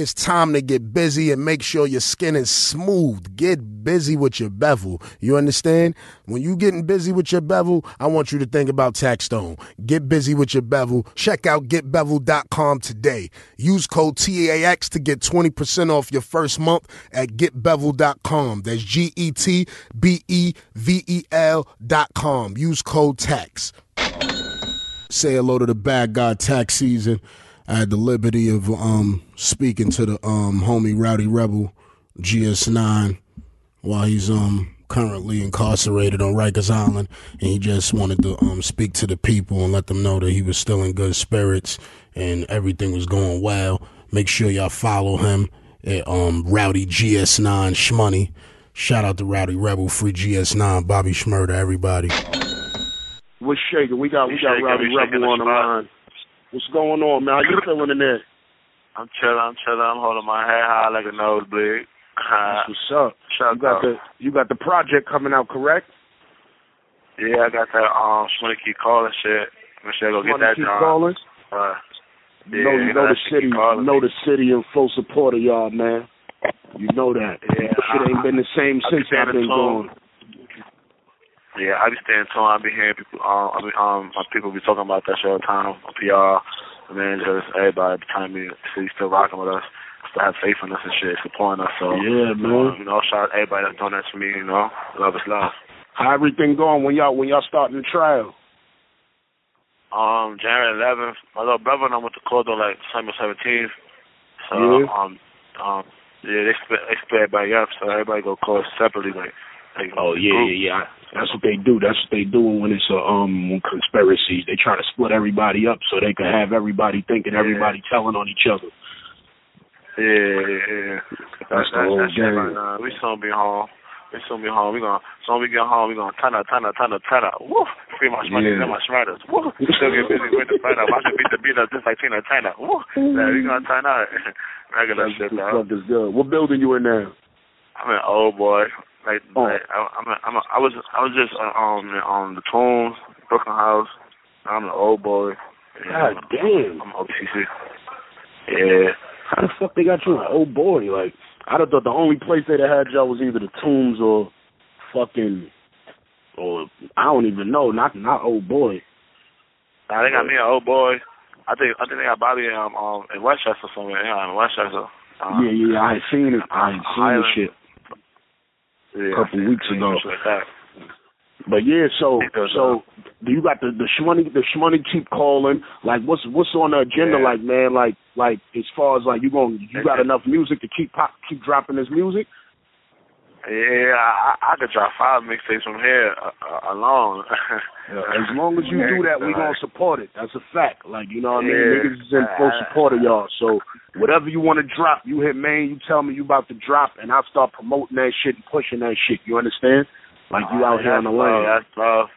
it's time to get busy and make sure your skin is smooth. Get busy with your bevel. You understand? When you getting busy with your bevel, I want you to think about Taxstone. Get busy with your bevel. Check out getbevel.com today. Use code TAX to get 20% off your first month at getbevel.com. That's G E T B E V E L.com. Use code TAX. Say hello to the bad guy tax season. I had the liberty of um, speaking to the um, homie Rowdy Rebel GS9 while he's um, currently incarcerated on Rikers Island, and he just wanted to um, speak to the people and let them know that he was still in good spirits and everything was going well. Make sure y'all follow him at um, Rowdy GS9 Shmoney. Shout out to Rowdy Rebel, Free GS9, Bobby Shmurda, everybody. What's shaking? We got we got Rowdy Rebel on the line. What's going on, man? How you feeling in there? I'm chilling, I'm chilling. I'm holding my head high like a nosebleed. That's what's up. Shut You got up. the you got the project coming out, correct? Yeah, I got that um Shmoney keep calling shit. Make sure go get that keep done. calling? Uh, You know, you yeah, know the city, you know me. the city in full support of y'all, man. You know that. Yeah, Shit ain't been the same I since I've been gone. Yeah, I be staying tuned. I be hearing people. Um, I be um, my people be talking about that shit all the time. My PR, the managers, everybody be telling me the city's still rocking with us, still have faith in us and shit, supporting us. So Yeah, man. um, you know, shout out to everybody that's doing that for me. You know, love is love. How everything going when y'all when y'all starting the trial? Um, January 11th, my little brother and I went to court on like December 17th. So Yeah. um, um, yeah, they split they split everybody up, so everybody go court separately, like. Like Oh yeah, group. yeah, yeah. That's what they do. That's what they do when it's a um when conspiracies. They try to split everybody up so they can have everybody thinking Yeah. everybody telling on each other. Yeah, yeah, yeah. That's the whole that shit game. right now. We soon be home. We soon be home. We gonna soon we get home. We gonna turn up, turn up, turn up, turn up. Woo! Free my money, Yeah. my shredders. Woo! Still get busy with the fight up. I should beat the beat up just like Tina Turner. Woo! Yeah, we gonna turn out. Regular That's shit, though. the fuck is good. What building you in now? I'm an old boy. Like, Oh. like I, I'm a, I'm a, I was I was just uh, um on the Tombs, Brooklyn House. I'm an old boy. God damn. I'm OTC. Yeah. How the fuck they got you an old boy? Like I would thought the only place they'd have had y'all was either the tombs or fucking or I don't even know, not not old boy. Nah, they got me an old boy. I think I think they got Bobby um, um in Westchester somewhere. Yeah, in Westchester. Uh, yeah, yeah, I ain't seen it. I ain't seen Highland. shit. Yeah, couple weeks ago. Like. But yeah, so so do you got the the shmoney the shmoney keep calling? Like what's what's on the agenda Yeah. like man? Like like as far as like you going you got enough music to keep pop keep dropping this music? Yeah, I, I could drop five mixtapes from here uh, uh, alone. As long as you do that, we gonna support it. That's a fact. Like you know what I mean? Niggas is in full support of y'all. So whatever you want to drop, you hit man. You tell me you about to drop, and I start promoting that shit and pushing that shit. You understand? Like you out here on the lane. That's love.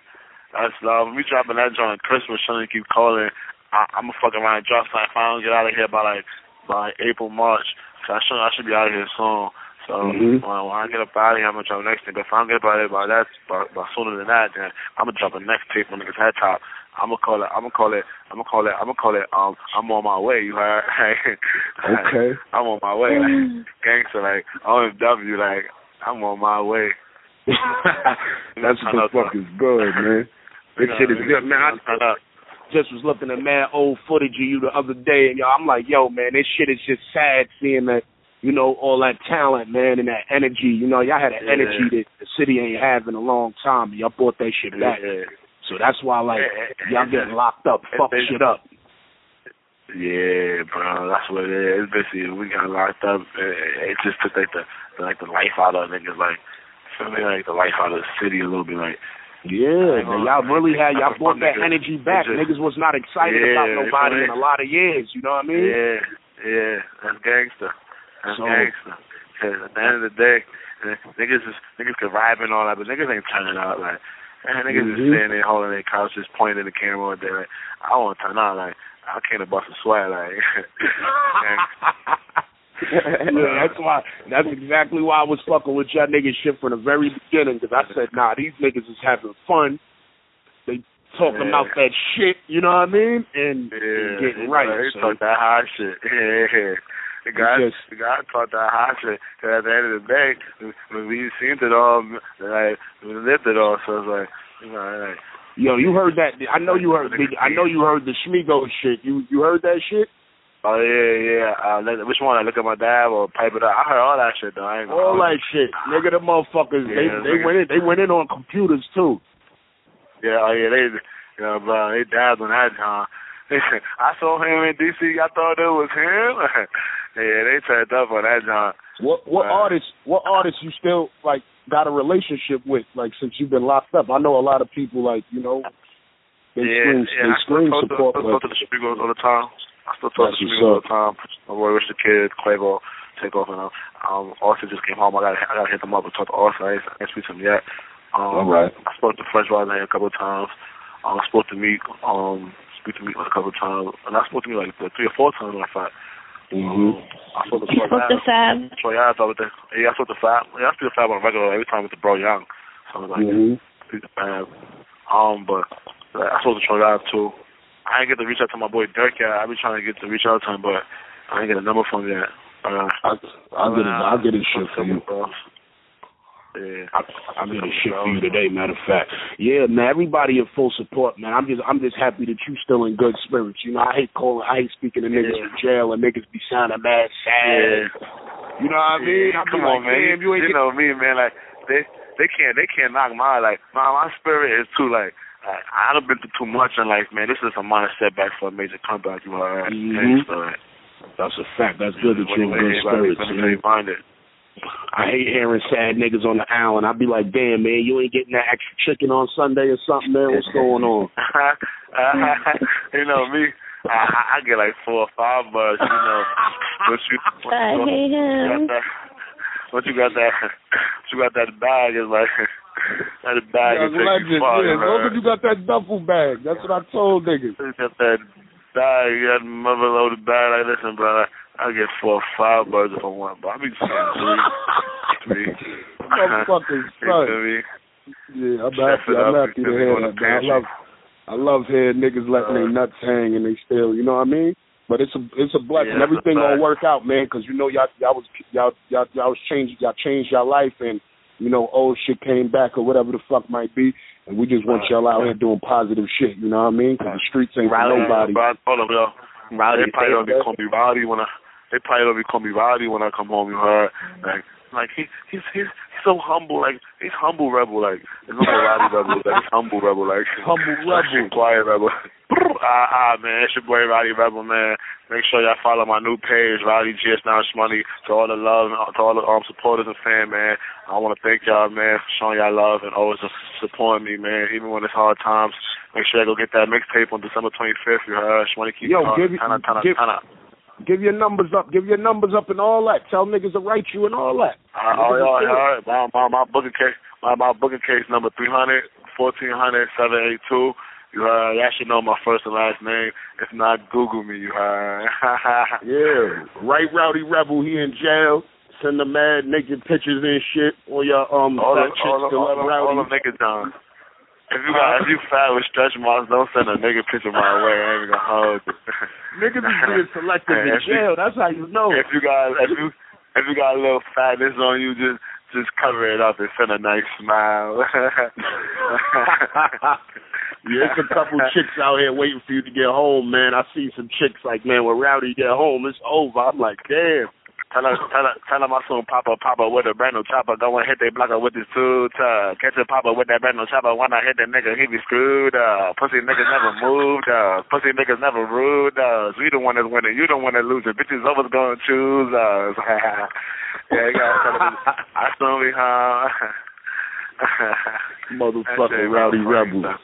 That's love. We dropping that joint Christmas. Shouldn't keep calling. I, I'm gonna fuck around and drop something. If I don't get out of here by like by April March, so I should I should be out of here soon. So Mhm. when, when I get up out of here, I'm gonna drop the next thing. But if I don't get up out of here by that by, by sooner than that, then I'm gonna drop the next tape on niggas head top. I'm gonna call it. I'm gonna call it. I'm gonna call it. I'm gonna call it. Um, I'm on my way. You heard? Okay. I'm on my way. Like, gangster, like OMW, like I'm on my way. That's what the fuck is good, man. This shit is good, man. I just was looking at mad old footage of you the other day, and yo, I'm like, yo, man, this shit is just sad seeing that, you know, all that talent, man, and that energy. You know, y'all had an Yeah. energy that the city ain't had in a long time, y'all brought that shit back. Yeah. So that's why, like, y'all getting locked up, fuck shit up. Yeah, bro, that's what it is. Basically we got locked up. It, it just took like the like the life out of niggas, like feel me, like the life out of the city a little bit, like. Yeah, man, y'all really had y'all brought that niggas. energy back. Just- niggas was not excited Yeah, about nobody in a lot of years. You know what I mean? Yeah, yeah, that's gangster. That's So- gangster. 'Cause at the end of the day, niggas is niggas can vibe and all that, but niggas ain't turning out like. Man, niggas Mhm. is sitting there holding their couches, pointing the camera all day. Like, I want to turn out. Like, I came to bust a sweat. Like, yeah, that's why. That's exactly why I was fucking with y'all niggas shit from the very beginning. Because I said, nah, these niggas is having fun. They talking Yeah. about that shit. You know what I mean? And, yeah, and getting right. know, They so- talk that high shit. Yeah, the guy, just, the guy taught that hot shit. Cause at the end of the day, when we seen it all, like we lived it all. So it's like, you know, like. Yo, you heard that? I know you heard. I know you heard the Schmigo shit. You you heard that shit? Oh yeah, yeah. Uh, which one? I look at my dad or pipe it up. I heard all that shit though. I ain't all that shit, nigga. The motherfuckers. Yeah, they they nigga. went in. They went in on computers too. Yeah, oh yeah. They, you know, bro. They dabbed on that time. I saw him in DC. I thought it was him. yeah, they turned up on that John. What what uh, artists? What artists you still like got a relationship with? Like since you've been locked up, I know a lot of people like you know. They yeah, scream, yeah. They scream I still support. I still talk to the Spiegel's all the time. I still talk to the Spiegel's all the time. Roy Rich the Kid, Quavo, Takeoff, and um, um, Austin just came home. I got I got to hit them up and talk to Austin. I ain't, I ain't speak to him yet. Um, all right. I spoke to Fresh Rising a couple of times. Um, I spoke to Meek. Um, speak to me a couple of times, and I spoke to me like three or four times. I thought. Mm-hmm. I spoke to Troy spoke to Fab. Troy Adams over there. Yeah, I spoke to Fab. Yeah, I speak to Fab on a regular every time with the bro Young. So I was like, mm-hmm. speak to Fab. Um, but like, I spoke to Troy Adams too. I didn't get to reach out to my boy Durk yet. I be trying to get to reach out to him, but I didn't get a number from him yet. Uh, I, I'll get it. I'll get his shit for you. Bro. Yeah. I, I got a shit for you today. Matter of fact, yeah, man. Everybody in full support, man. I'm just, I'm just happy that you still in good spirits. You know, I hate calling, I hate speaking to niggas Yeah. from jail and niggas be sounding mad sad. Yeah. You know what I mean? Yeah, come like, on, man. damn, you ain't you get- know me, man. Like they, they can't, they can't knock my like my my spirit is too like. like I done been through too much in life, man. This is a minor setback for a major comeback. You know, right? Mhm. like, That's a fact. That's good that you're in good spirits. man. you find it. I hate hearing sad niggas on the island. I'd be like, damn, man, you ain't getting that extra chicken on Sunday or something, man. What's going on? you know me. I, I get like four or five bucks. You know, but you, I once hate you got him. that, once you got that, once you got that bag, it's like that bag Yeah, is take legend, you far. yeah, you long as you got that duffel bag. That's what I told niggas. You got that bag, you got mother loaded bag. Like, listen, brother, I get four or five birds if I want, but I be saying three, three. Motherfuckers, You son. feel me? Yeah, I'm Chef happy. it I'm up, happy to hear that. I love, I love hearing niggas letting their Uh, nuts hang and they still, you know what I mean? But it's a, it's a blessing. Yeah, Everything gonna work out, man. Because you know y'all, y'all was, y'all, y'all, y'all was changed, y'all changed y'all life, and you know old shit came back or whatever the fuck might be. And we just want y'all out here doing positive shit. You know what I mean? Because the streets ain't for Rowdy. nobody. Bro, hold up, yo. Rowdy they probably don't be Facebook. call me Rowdy when I. They probably don't be call me Rowdy when I come home. You heard? Like, like he, he's he's he's so humble. Like he's humble rebel. Like there's no more Rowdy rebel. Like he's humble rebel. Like Humble rebel. quiet rebel. ah ah man, it's your boy Rowdy Rebel man. Make sure y'all follow my new page, Rowdy GS Now Money. To all the love, to all the um supporters and fan man. I want to thank y'all man for showing y'all love and always just supporting me man. Even when it's hard times. Make sure y'all go get that mixtape on December 25th. You heard? Shmoney keep Yo, calling. give- Tana, tana, give- tana. Give your numbers up. Give your numbers up and all that. Tell niggas to write you and all that. Uh, oh, y'all? My, my, my booking case, my, my booking case number 300, 1400, 782. You heard? Y'all should know my first and last name. If not, Google me. You heard? Yeah, right, Rowdy Rebel. He in jail. Send the mad naked pictures and shit. Or your um all them, chicks all all all them niggas done. If you got, if you fat with stretch marks, don't send a nigga picture my way. I ain't even gonna hold you. Niggas is being selective in If you- jail. That's how you know. If you got, if you, if you got a little fatness on you, just, just cover it up and send a nice smile. Yeah, it's a couple chicks out here waiting for you to get home, man. I see some chicks like, man, when Rowdy get home, it's over. I'm like, damn. Tell her, tell her, tell her my son Papa, Papa with a brand new chopper. Go and hit that blocker with his two tuck. Uh, catch a Papa with that brand new chopper. When I hit that nigga, he be screwed up. Pussy niggas never moved up. Pussy niggas never rude us. We the one that's winning. You the one that's losing. Bitches always gonna choose us. yeah, you gotta tell them. I still be home. Motherfucking Rowdy Rebel.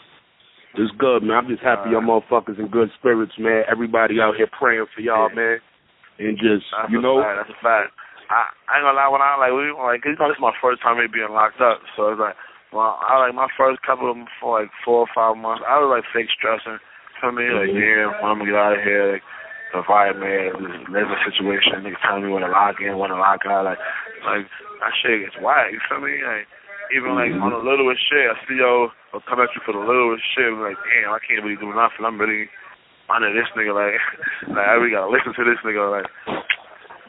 It's good, man. I'm just happy y'all uh, motherfuckers in good spirits, man. Everybody out here praying for y'all, Yeah. man. And just, That's you know, fact. That's a fact. I, I ain't gonna lie. When I like, we like, you know, this is my first time maybe being locked up. So it's like, well, I like my first couple of them for like four or five months. I was like fake stressing. Feel me? Like, yeah, when I'm gonna get out of here. Like, the environment, this living situation. Niggas telling me when to lock in, when to lock out. Like, like that shit gets whack. You feel me? Like, even like mm-hmm. on the littlest shit, I see yo will come at you for the littlest shit. I'm like, damn, I can't really do nothing. I'm really under this nigga. Like, like I really gotta listen to this nigga. Like,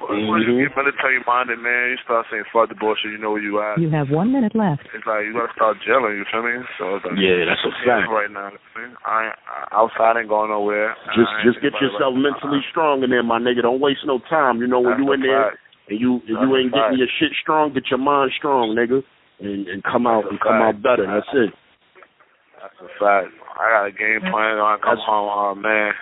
But Once you get military minded, man, you start saying fuck the bullshit. You know where you at. You have one minute left. It's like you gotta start gelling. You feel me? So it's like, Yeah, that's a yeah, fact. right now. I, I outside ain't going nowhere. Just just get thinking about yourself it. mentally uh-uh. strong in there, my nigga. Don't waste no time. You know when That's you in there fact. and you and you That's a ain't getting fact. your shit strong, get your mind strong, nigga, and and come out and That's a come out better. That's it. That's a fact. I got a game mm. plan. When I come That's- home, oh man,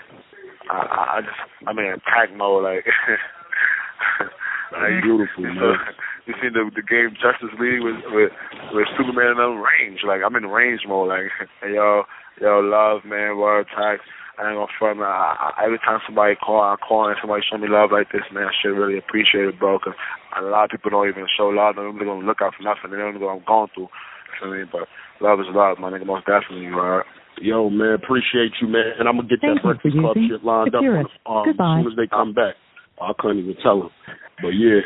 I, I, I just I'm in attack mode. Like, like Beautiful, you man. You see the the game Justice League with with with Superman in the range. Like I'm in range mode. Like, and yo yo love man, word attack. I ain't gonna front, man. I, I, every time somebody call, I call and somebody show me love like this, man. I should really appreciate it, bro. Cause a lot of people don't even show love. They don't really gonna look out for nothing. They don't know what I'm going through. You feel me? But love is love, my nigga. Most definitely, right? Yo, man, appreciate you, man. And I'm gonna get Thank that you Breakfast Club using shit lined up Securus. um, Goodbye. as soon as they come back. I couldn't even tell them, but yeah.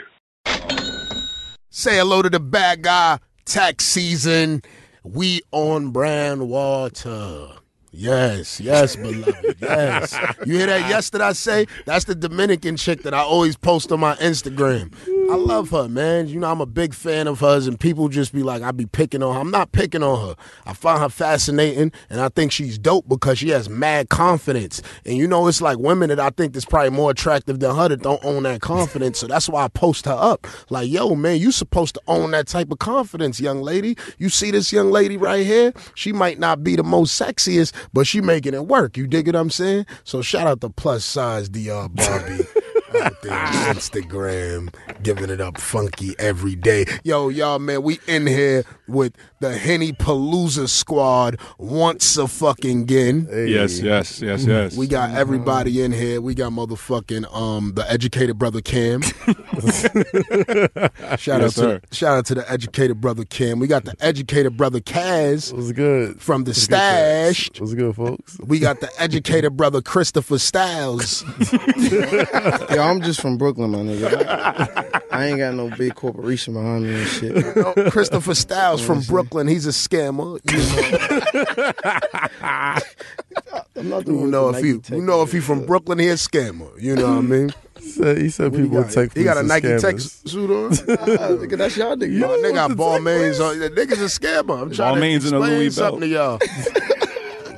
Say hello to the bad guy. Tax season. We on brand water. Yes, yes, beloved. Yes. You hear that? Yes, did I say? That's the Dominican chick that I always post on my Instagram. I love her, man. You know, I'm a big fan of hers, and people just be like, I be picking on her. I'm not picking on her. I find her fascinating, and I think she's dope because she has mad confidence. And you know, it's like women that I think is probably more attractive than her that don't own that confidence. So that's why I post her up. Like, yo, man, you supposed to own that type of confidence, young lady. You see this young lady right here? She might not be the most sexiest, but she making it work. You dig what I'm saying? So shout out to plus size DR Barbie. out there on Instagram, giving it up funky every day. Yo, y'all, man, we in here with the Henny Palooza squad once a fucking again. Yes, yes, yes, yes. We got everybody in here. We got motherfucking um the educated brother Cam. shout out Yes, sir. to shout out to the educated brother Cam. We got the educated brother Kaz What's good? from the What's good, stash. What's good, folks? We got the educated brother Christopher Styles. Yo, I'm just from Brooklyn, my nigga. I, I ain't got no big corporation behind me and shit. know, Christopher Styles from Brooklyn. He's a scammer. You know, I'm not the you one know if the he, you know if he from Brooklyn, he a scammer. You know what I mean? He said, he said What people got? take He got a Nike as tech suit on. Nigga, that's y'all nigga. My nigga got the ball tech mains on. The nigga's a scammer. I'm trying Balmains to and a explain Louis something to y'all.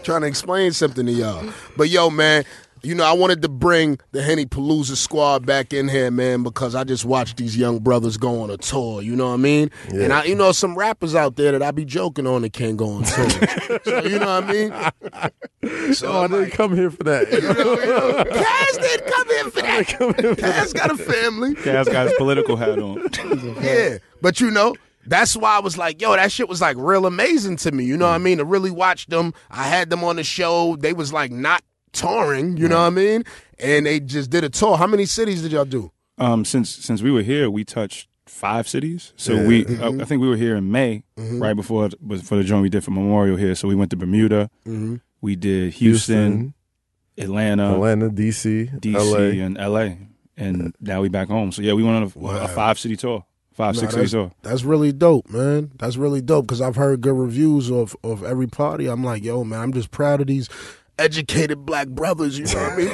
trying to explain something to y'all. But yo, man, you know, I wanted to bring the Henny Palooza squad back in here, man, because I just watched these young brothers go on a tour. You know what I mean? Yeah. And I, you know, some rappers out there that I be joking on that can't go on tour. so you know what I mean? So Oh, I didn't like, come here for that. you know, you know, Kaz didn't come in for that. Kaz got a family. Kaz got his political hat on. Yeah. But you know, that's why I was like, yo, that shit was like real amazing to me. You know what I mm. mean? To really watch them. I had them on the show. They was like not touring, you know what I mean? And they just did a tour. How many cities did y'all do? Um, since since we were here, we touched five cities. So we, mm-hmm. I, I think we were here in May, mm-hmm. right before for the joint we did for Memorial here. So we went to Bermuda. Mm-hmm. We did Houston, Atlanta, Atlanta, DC, DC, LA. and LA, and now we back home. So yeah, we went on a, a five city tour, five Nah, six city that's, tour. that's really dope, man. That's really dope because I've heard good reviews of of every party. I'm like, yo, man, I'm just proud of these educated black brothers. You know what I mean?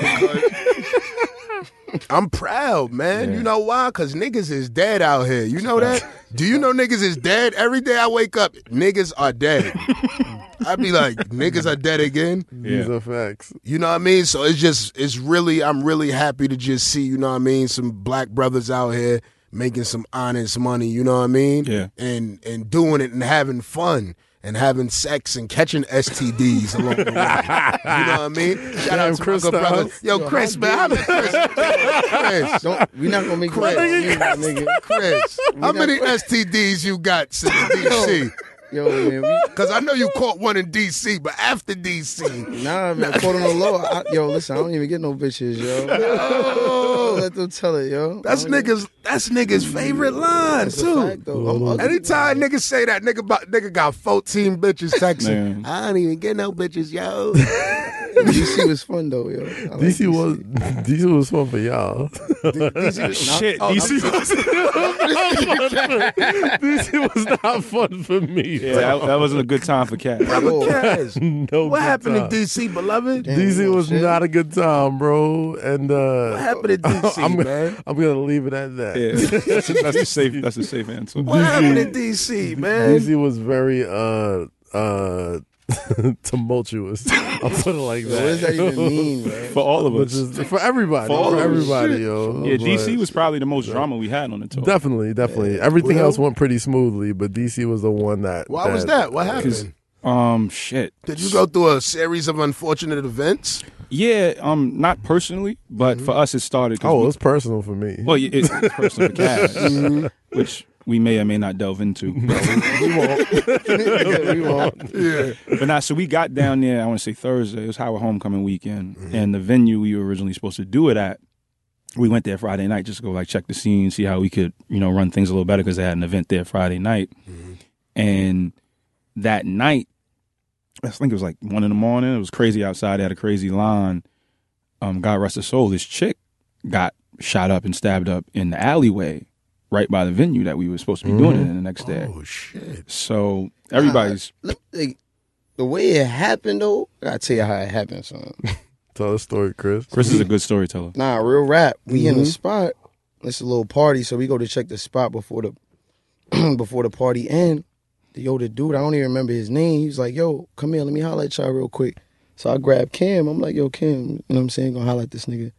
Because I'm proud, man. You know why? Because niggas is dead out here. You know that? Do you know niggas is dead? Every day I wake up, niggas are dead. I'd be like, niggas are dead again. These Yeah. are facts. You know what I mean? So it's just, it's really, I'm really happy to just see, you know what I mean, some black brothers out here making some honest money, you know what I mean? Yeah. And and doing it and having fun and having sex and catching STDs along the way. You know what I mean? Shout out to Chris my brother. Styles. Yo, Chris, man. How many Chris? Chris, Don't, we not gonna make you Chris. about me, my nigga. Chris, how many STDs you got since DC? Yo, man, we, Because I know you caught one in DC, but after DC, nah, man, caught on the low. I, yo, listen, I don't even get no bitches, yo. oh, Let them tell it, yo. that's I don't niggas. That's niggas' favorite line That's a too. fact, though. I'm ugly. Anytime niggas say that, nigga, about, nigga got 14 bitches texting. Man. I don't even get no bitches, yo. DC was fun though, yo. I like DC was DC was fun for y'all. Shit, Oh, DC. DC was not fun for me. yeah, that, that wasn't a good time for Cat. Yes. no. What happened time. in DC, beloved? Damn. DC was shit. not a good time, bro. And uh What happened in DC, I'm, gonna- man? I'm gonna leave it at that. Yeah, that's, that's a safe. That's a safe answer. What happened in DC, man? DC was very uh uh tumultuous. I'll put it like What that. does that even mean, man? For all of us. just for everybody, For for, of us. everybody, yo. Yeah, DC was probably the most drama we had on the tour. definitely, definitely. Everything Well- else went pretty smoothly, but DC was the one that. Why was that? What happened? Um, shit. Did you go through a series of unfortunate events? Yeah, um, not personally, but for us it started. Oh, we- it was personal for me. well, yeah, it's, it's personal for Kaz, which we may or may not delve into. we won't. we won't. Yeah. But now, so we got down there. I want to say Thursday. It was Howard homecoming weekend, and the venue we were originally supposed to do it at. We went there Friday night just to go like check the scene, see how we could you know run things a little better because they had an event there Friday night, and that night, I think it was like one in the morning. It was crazy outside. They had a crazy line. Um, God rest her soul. This chick got shot up and stabbed up in the alleyway right by the venue that we were supposed to be doing it in the next day. Oh shit. So everybody's Look, like, the way it happened though, I gotta tell you how it happened, son. Tell the story, Chris. Chris is a good storyteller. Nah, real rap. We in the Mhm. spot. It's a little party, so we go to check the spot before the before the party end. Yo, the dude, I don't even remember his name. He was like, "Yo, come here, let me holler at y'all real quick." So I grab Kim. I'm like, "Yo, Kim, you know what I'm saying? Gonna holler at this nigga."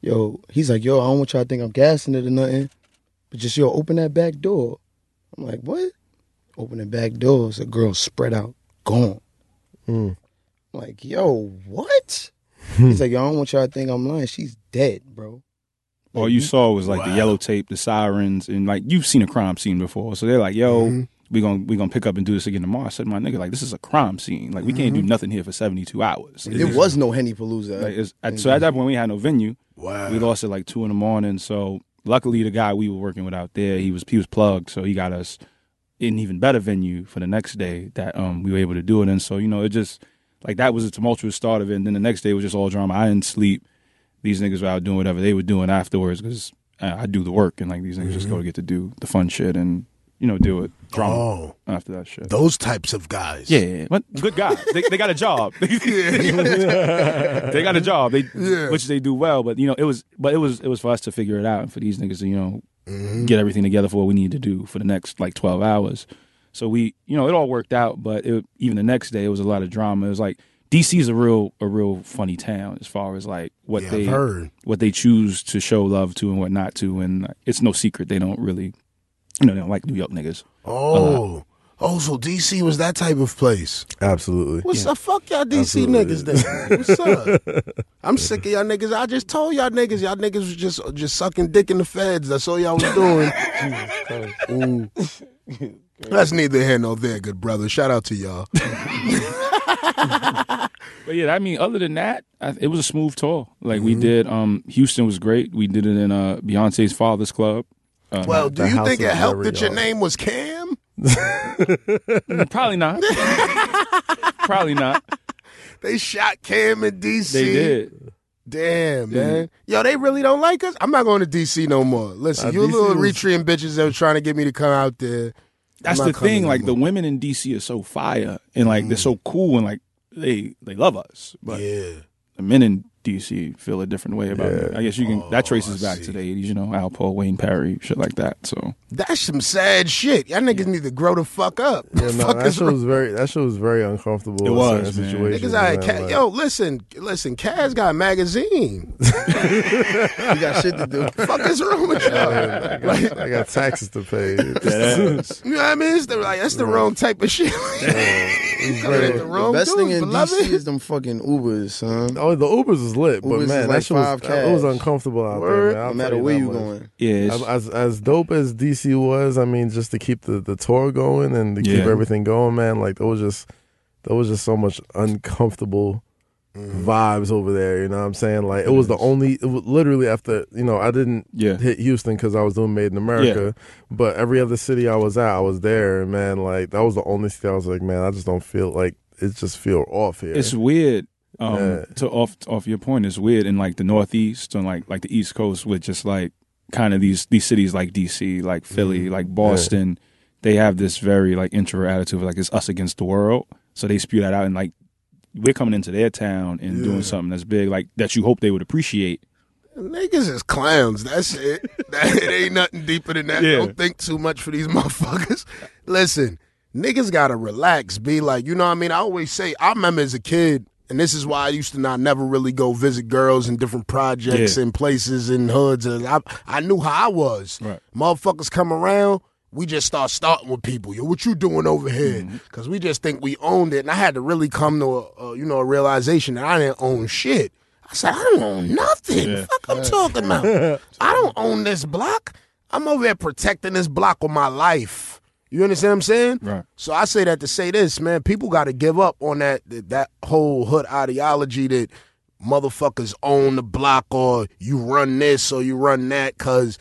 Yo, he's like, "Yo, I don't want y'all to think I'm gassing it or nothing, but just yo, open that back door." I'm like, "What?" Open the back door. It's a girl spread out, gone. Mm. I'm like, yo, what? He's like, yo, I don't want y'all to think I'm lying. She's dead, bro. All you saw was like the yellow tape, the sirens, and like you've seen a crime scene before. So they're like, "Yo, Mhm. we gonna we gonna pick up and do this again tomorrow." I said, "My nigga, like this is a crime scene. Like we can't do nothing here for seventy two hours." There was no Henny Palooza. Like, at, so at that point we had no venue. Wow. We lost it like two in the morning. So luckily the guy we were working with out there, he was he was plugged, so he got us an even better venue for the next day that um we were able to do it And So you know it just like that was a tumultuous start of it, and then the next day was just all drama. I didn't sleep. These niggas were out doing whatever they were doing afterwards because I, I do the work, and like these niggas just go to get to do the fun shit and you know do it. drama Oh, after that shit. those types of guys. Yeah, yeah, but good guys. they, they got a job. they got a job. They Yeah. which they do well. But you know, it was but it was it was for us to figure it out and for these niggas to you know Mhm. get everything together for what we need to do for the next like twelve hours. So we you know it all worked out. But it, even the next day, it was a lot of drama. It was like DC is a real a real funny town as far as like what Yeah, they heard. what they choose to show love to and what not to. And it's no secret they don't really you know they don't like New York niggas. Oh. Oh, so DC was that type of place. Absolutely. What's up, fuck y'all DC Absolutely. niggas then? What's up? I'm sick of y'all niggas. I just told y'all niggas, y'all niggas was just just sucking dick in the feds. That's all y'all was doing. Ooh. That's neither here nor there, good brother. Shout out to y'all. But yeah, I mean, other than that, I, it was a smooth tour. Like Mm-hmm. we did, um, Houston was great. We did it in uh, Beyonce's father's club. Uh, Well, do you think it helped that your name was Cam? probably not. probably not. They shot Cam in DC. They did. Damn, man. Yo, they really don't like us. I'm not going to DC no more. Listen, Uh, you DC little was- retreating bitches that were trying to get me to come out there. That's the thing. Like the women in DC are so fire and like they're Mm. so cool and like they they love us. But yeah. the men in DC feel a different way about Yeah. it. I guess you can. that traces Oh, I back see. to the '80s. You know, Alpo, Wayne Perry, shit like that. So That's some sad shit. Y'all niggas need to grow the fuck up. Yeah, no, fuck that is show was very that show was very uncomfortable. It was, man. situations, Niggas, man, Ca- like- yo, listen, listen. Kaz got a magazine. You got shit to do. fuck is wrong with y'all? I got, I got taxes to pay. You know what I mean? It's the, like that's the wrong type of shit. It's Coming the the best dudes, thing in beloved. DC is them fucking Ubers, son. Oh, the Ubers was lit, but Ubers is man, like that shit was five it was uncomfortable out Word. there. Man. I'll No matter where you much. going. yeah, As, as as dope as DC was, I mean, just to keep the, the tour going and to keep everything going, man, like there was just there was just so much uncomfortable mm-hmm. vibes over there. You know what I'm saying? Like it was the only, it was literally after you know I didn't yeah. hit Houston because I was doing Made in America, but every other city I was at, I was there, and man, like that was the only city I was like, man, I just don't feel like it just feel off here. It's weird Um, Yeah. to off off your point, it's weird in like the Northeast and like like the East Coast with just like kind of these these cities like DC, like Philly, like Boston. They have this very like introvert attitude, like it's us against the world. So they spew that out and like we're coming into their town and doing something that's big, like that you hope they would appreciate. Niggas is clowns. That's it. That, it ain't nothing deeper than that. Yeah. Don't think too much for these motherfuckers. Listen, niggas gotta relax. Be like, you know what I mean? I always say, I remember as a kid, and this is why I used to not never really go visit girls in different projects Yeah. and places and hoods. And I, I knew how I was. Right. Motherfuckers come around. We just start starting with people. Yo, what you doing over here? Mm-hmm. Because we just think we owned it, and I had to really come to a, a you know a realization that I didn't own shit. I said I don't own nothing. Fuck, I'm talking about. I don't own this block. I'm over here protecting this block with my life. You understand what I'm saying? Right. So I say that to say this, man. People got to give up on that that whole hood ideology that motherfuckers own the block or you run this or you run that. Cause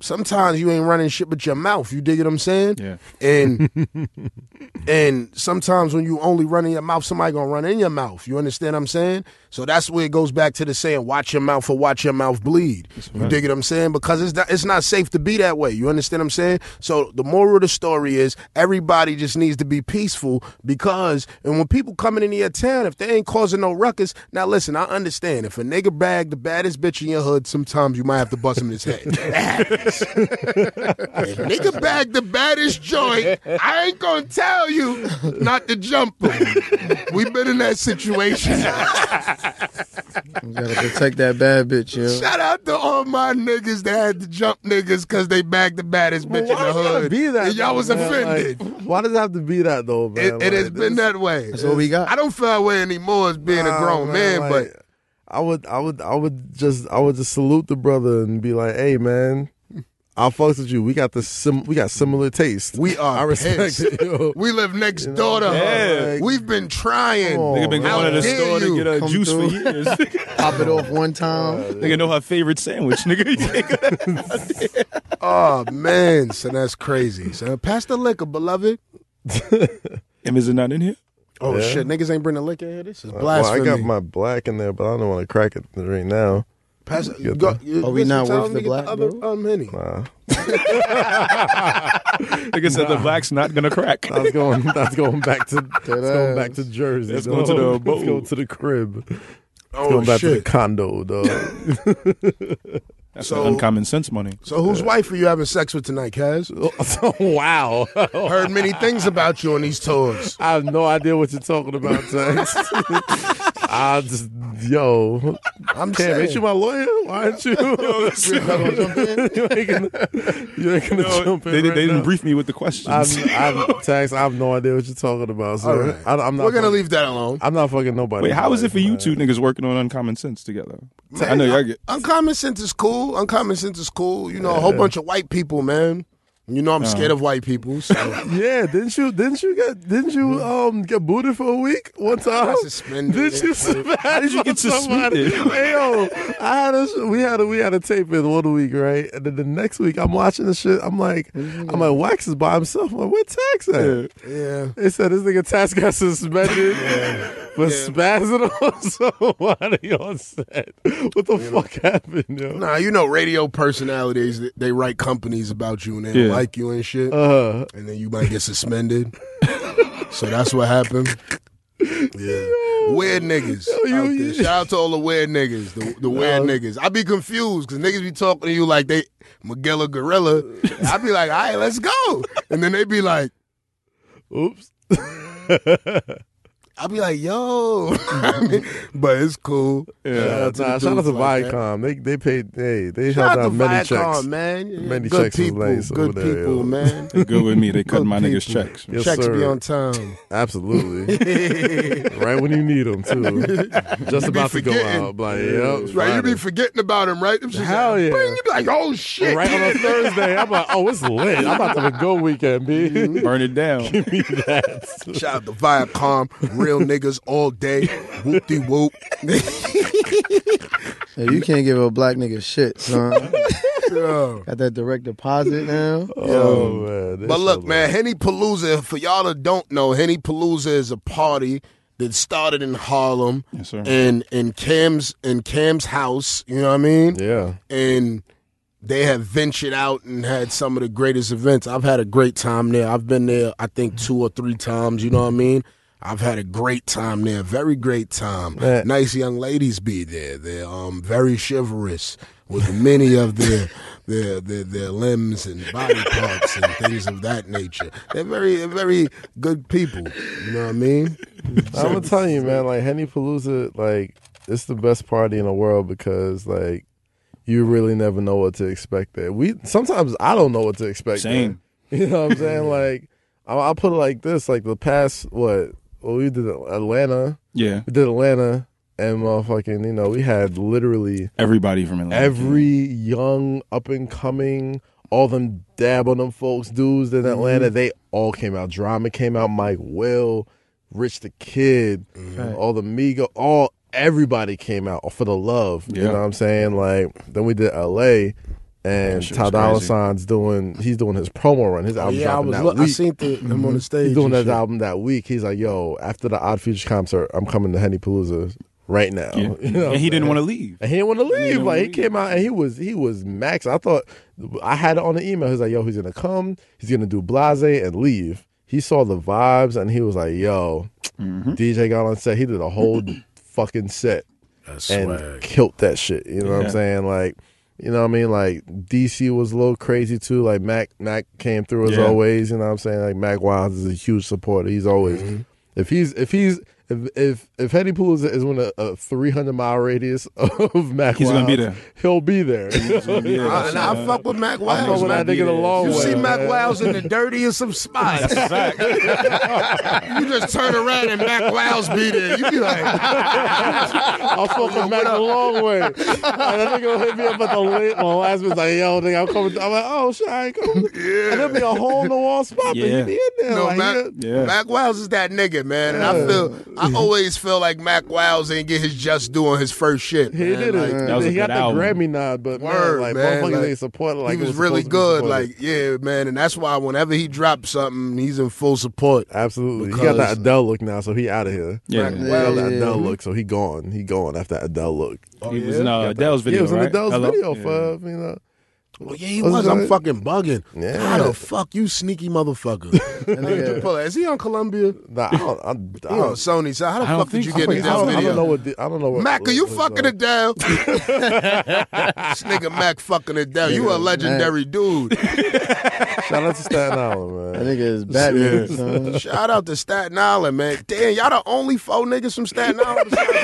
sometimes you ain't running shit but your mouth. You dig what I'm saying? Yeah. And and sometimes when you only run in your mouth, somebody gonna run in your mouth. You understand what I'm saying? So that's where it goes back to the saying, "Watch your mouth or watch your mouth bleed." You dig what I'm saying? Because it's not, it's not safe to be that way. You understand what I'm saying? So the moral of the story is everybody just needs to be peaceful because and when people coming into your town, if they ain't causing no ruckus, now listen, I understand if a nigga bag the baddest bitch in your hood, sometimes you might have to bust him in his head. If nigga bag the baddest joint, I ain't gonna tell you not to jump him. We've been in that situation. You gotta protect that bad bitch, yo. Shout out to all my niggas that had to jump niggas because they bagged the baddest bitch in the Why does it gotta hood. be that? and y'all was man? offended. Like, why does it have to be that though, man? it, it has Like, been that way. That's what we got. I don't feel that way anymore as being a Nah, grown man, like, but I would, I would, I would just, I would just salute the brother and be like, "Hey, man, I'll fuck with you. We got the sim, we got similar taste. we are I respect pissed. it. Yo. We live next door to Yeah. her. We've been trying. Come on, Nigga been How going to the dare store to get a come juice through. for years. Pop it off one time. nigga know her favorite sandwich, nigga. Oh man, so that's crazy. So pass the liquor, beloved. and is it not in here? Oh Yeah. shit, niggas ain't bring the liquor here. This is blasphemy. Well, I got my black in there, but I don't want to crack it right now. Pass, you go, the- you, Are we listen, not worth them to the black, other, bro? Um, Henny. Nah, Nigga said the black's not gonna crack. that's going. That's going back to. That's going back to Jersey. That's going to the Let's abode. go to the crib. Oh going back to the condo, dog. That's So- uncommon sense money. So whose wife are you having sex with tonight, Kaz? wow. Heard many things about you on these tours. I have no idea what you're talking about, Tex. I just, yo, I'm Cam, ain't you my lawyer? Why aren't you? you ain't gonna, you ain't gonna jump in. They, right they didn't now. brief me with the questions. I'm, I'm, Tex, I have no idea what you're talking about. So right. I, am not. We're gonna fucking- leave that alone. I'm not fucking nobody. Wait, how is it for you two niggas working on Uncommon Sense together? I know y'all get. Uncommon sense is cool. Uncommon sense is cool. You know, a whole bunch of white people, man. You know, I'm scared uh-huh. of white people. So Yeah, didn't you? Didn't you get? Didn't you hmm. um get booted for a week one time? got suspended. Did you? How did you get suspended? Hey yo, I had a we had a we had a tape in one week, right? And then the next week I'm watching the shit. I'm like, mm-hmm. I'm like, Wax is by himself. I'm like, where Tax at? yeah. They said this nigga Tax got suspended yeah. for spazzing on somebody on set. What the fuck happened, yo? Nah, you know, radio personalities they- they write companies about you and they Yeah. Like you and shit, Uh, and then you might get suspended. so that's what happened. Yeah. Weird niggas. you- out there. Shout out to all the weird niggas. The, the weird No. niggas. I'd be confused because niggas be talking to you like they Miguel Gorilla. I'd be like, all right, let's go. And then they'd be like, oops. I be like, yo. But it's cool. Yeah. Shout out to the nah, shout out dudes to like that. Viacom. They they paid. Hey, they Shout held out to down many Viacom, checks. man. Yeah, Many good checks people, nice over good there, people, yo. man. They good with me. They cut Good my niggas checks. Yes, Checks be on time. Absolutely. right when you need them too. Just about to go out. Like, yep. Right, you be forgetting about him, right? Them shits Hell like, yeah. bing, You be like, oh shit. Right on a Thursday, I'm like, oh, it's lit. I'm about to have a good weekend, B. Burn it down. Give me that. Shout out to Viacom, real niggas all day. Whoop de whoop. Hey, you can't give a black nigga shit, son. Yo. Got that direct deposit now. Oh man. this But look, shit man. Henny Palooza, for y'all that don't know, Henny Palooza is a party that started in Harlem Yes, sir. and in Cam's in Cam's house. You know what I mean? Yeah. and they have ventured out and had some of the greatest events. I've had a great time there. I've been there, I think, two or three times. You know what I mean? I've had a great time there, very great time. Man. Nice young ladies be there. They're um, very chivalrous with many of their, their their their limbs and body parts and things of that nature. They're very they're very good people. You know what I mean? I'm gonna tell you, man. Like Henny Palooza, like it's the best party in the world because like you really never know what to expect there. We sometimes I don't know what to expect. Same. there. You know what I'm saying? Like I'll, I'll put it like this: like the past what? Well, we did Atlanta. Yeah. We did Atlanta, and motherfucking, you know, we had literally Everybody from Atlanta. every young up and coming, all them dab on them folks, dudes in Atlanta, Mm-hmm. they all came out. Drama came out, Mike Will, Rich the Kid, Mm-hmm. all the Migo, all everybody came out for the love. You Yeah. know what I'm saying? Like then we did LA and shit Ty Dolla. Sign's doing he's doing his promo run. His album yeah, I was. Look, I seen the, him on the stage. He's doing and that shit. album that week. He's like, yo, after the Odd Future concert, I'm coming to Henny Palooza right now. Yeah. You know and he I'm didn't want to leave. And he didn't want to leave. Like wanna he leave. came out and he was he was max. I thought I had it on the email. He's like, yo, he's gonna come. He's gonna do blase and leave. He saw the vibes and he was like, yo, Mm-hmm. DJ got on set. He did a whole fucking set That's and swag. killed that shit. You know what I'm saying? Like, you know what I mean? Like DC was a little crazy too. Like Mack Mack came through as Yeah. always. You know what I'm saying? Like Mack Wilds is a huge supporter. He's always Mm-hmm. if he's if he's if if if Henny Palooza within a, a 300 mile radius of Mack, He's gonna be there. He'll be there. be there. I, and I fuck with Mack Wilds. I fuck with man. that nigga the long You way. see Mack man. Wilds in the dirtiest of spots. you just turn around and Mack Wilds be there. You be like, I'll fuck with Mack the long way. And that nigga will hit me up at the late. My last was like, yo, nigga, I'm coming. I'm like, oh shit, I ain't coming. yeah. And there'll be a hole in the wall spot, but Yeah. he be in there. No, like, Mack, Yeah. Mack Wilds is that nigga, man. And I feel, I always feel like Mack Wilds ain't get his just due on his first shit. He man. did Like, it. That was a he got the album. Grammy nod, but Word, man, like man, motherfuckers like, ain't supported. Like he it was, really supposed to be good. Like, yeah, man. And that's why whenever he drops something, he's in full support. absolutely, he got that because- Adele look now, so he out of here. Yeah. Mack He got that Yeah. Adele look, so he gone. He gone after that Adele look. he was in uh, Adele's video. yeah, it was in right? Adele's Hello? video Yeah. for you know. Oh, yeah, he Was was. I'm fucking bugging. Yeah. How the fuck you sneaky motherfucker? nigga- Pull it. Is he on Columbia? Nah, I don't, I, I He on don't, Sony. So how the I don't fuck did you get in don't, that I don't know what. The, I don't know what. Mack, are you fucking it down? this nigga Mack fucking Adele. You a legendary dude. Shout out to Staten Island, man. That man. nigga is Batman. son. Shout out to Staten Island, man. Damn, y'all the only four niggas from Staten Island. besides you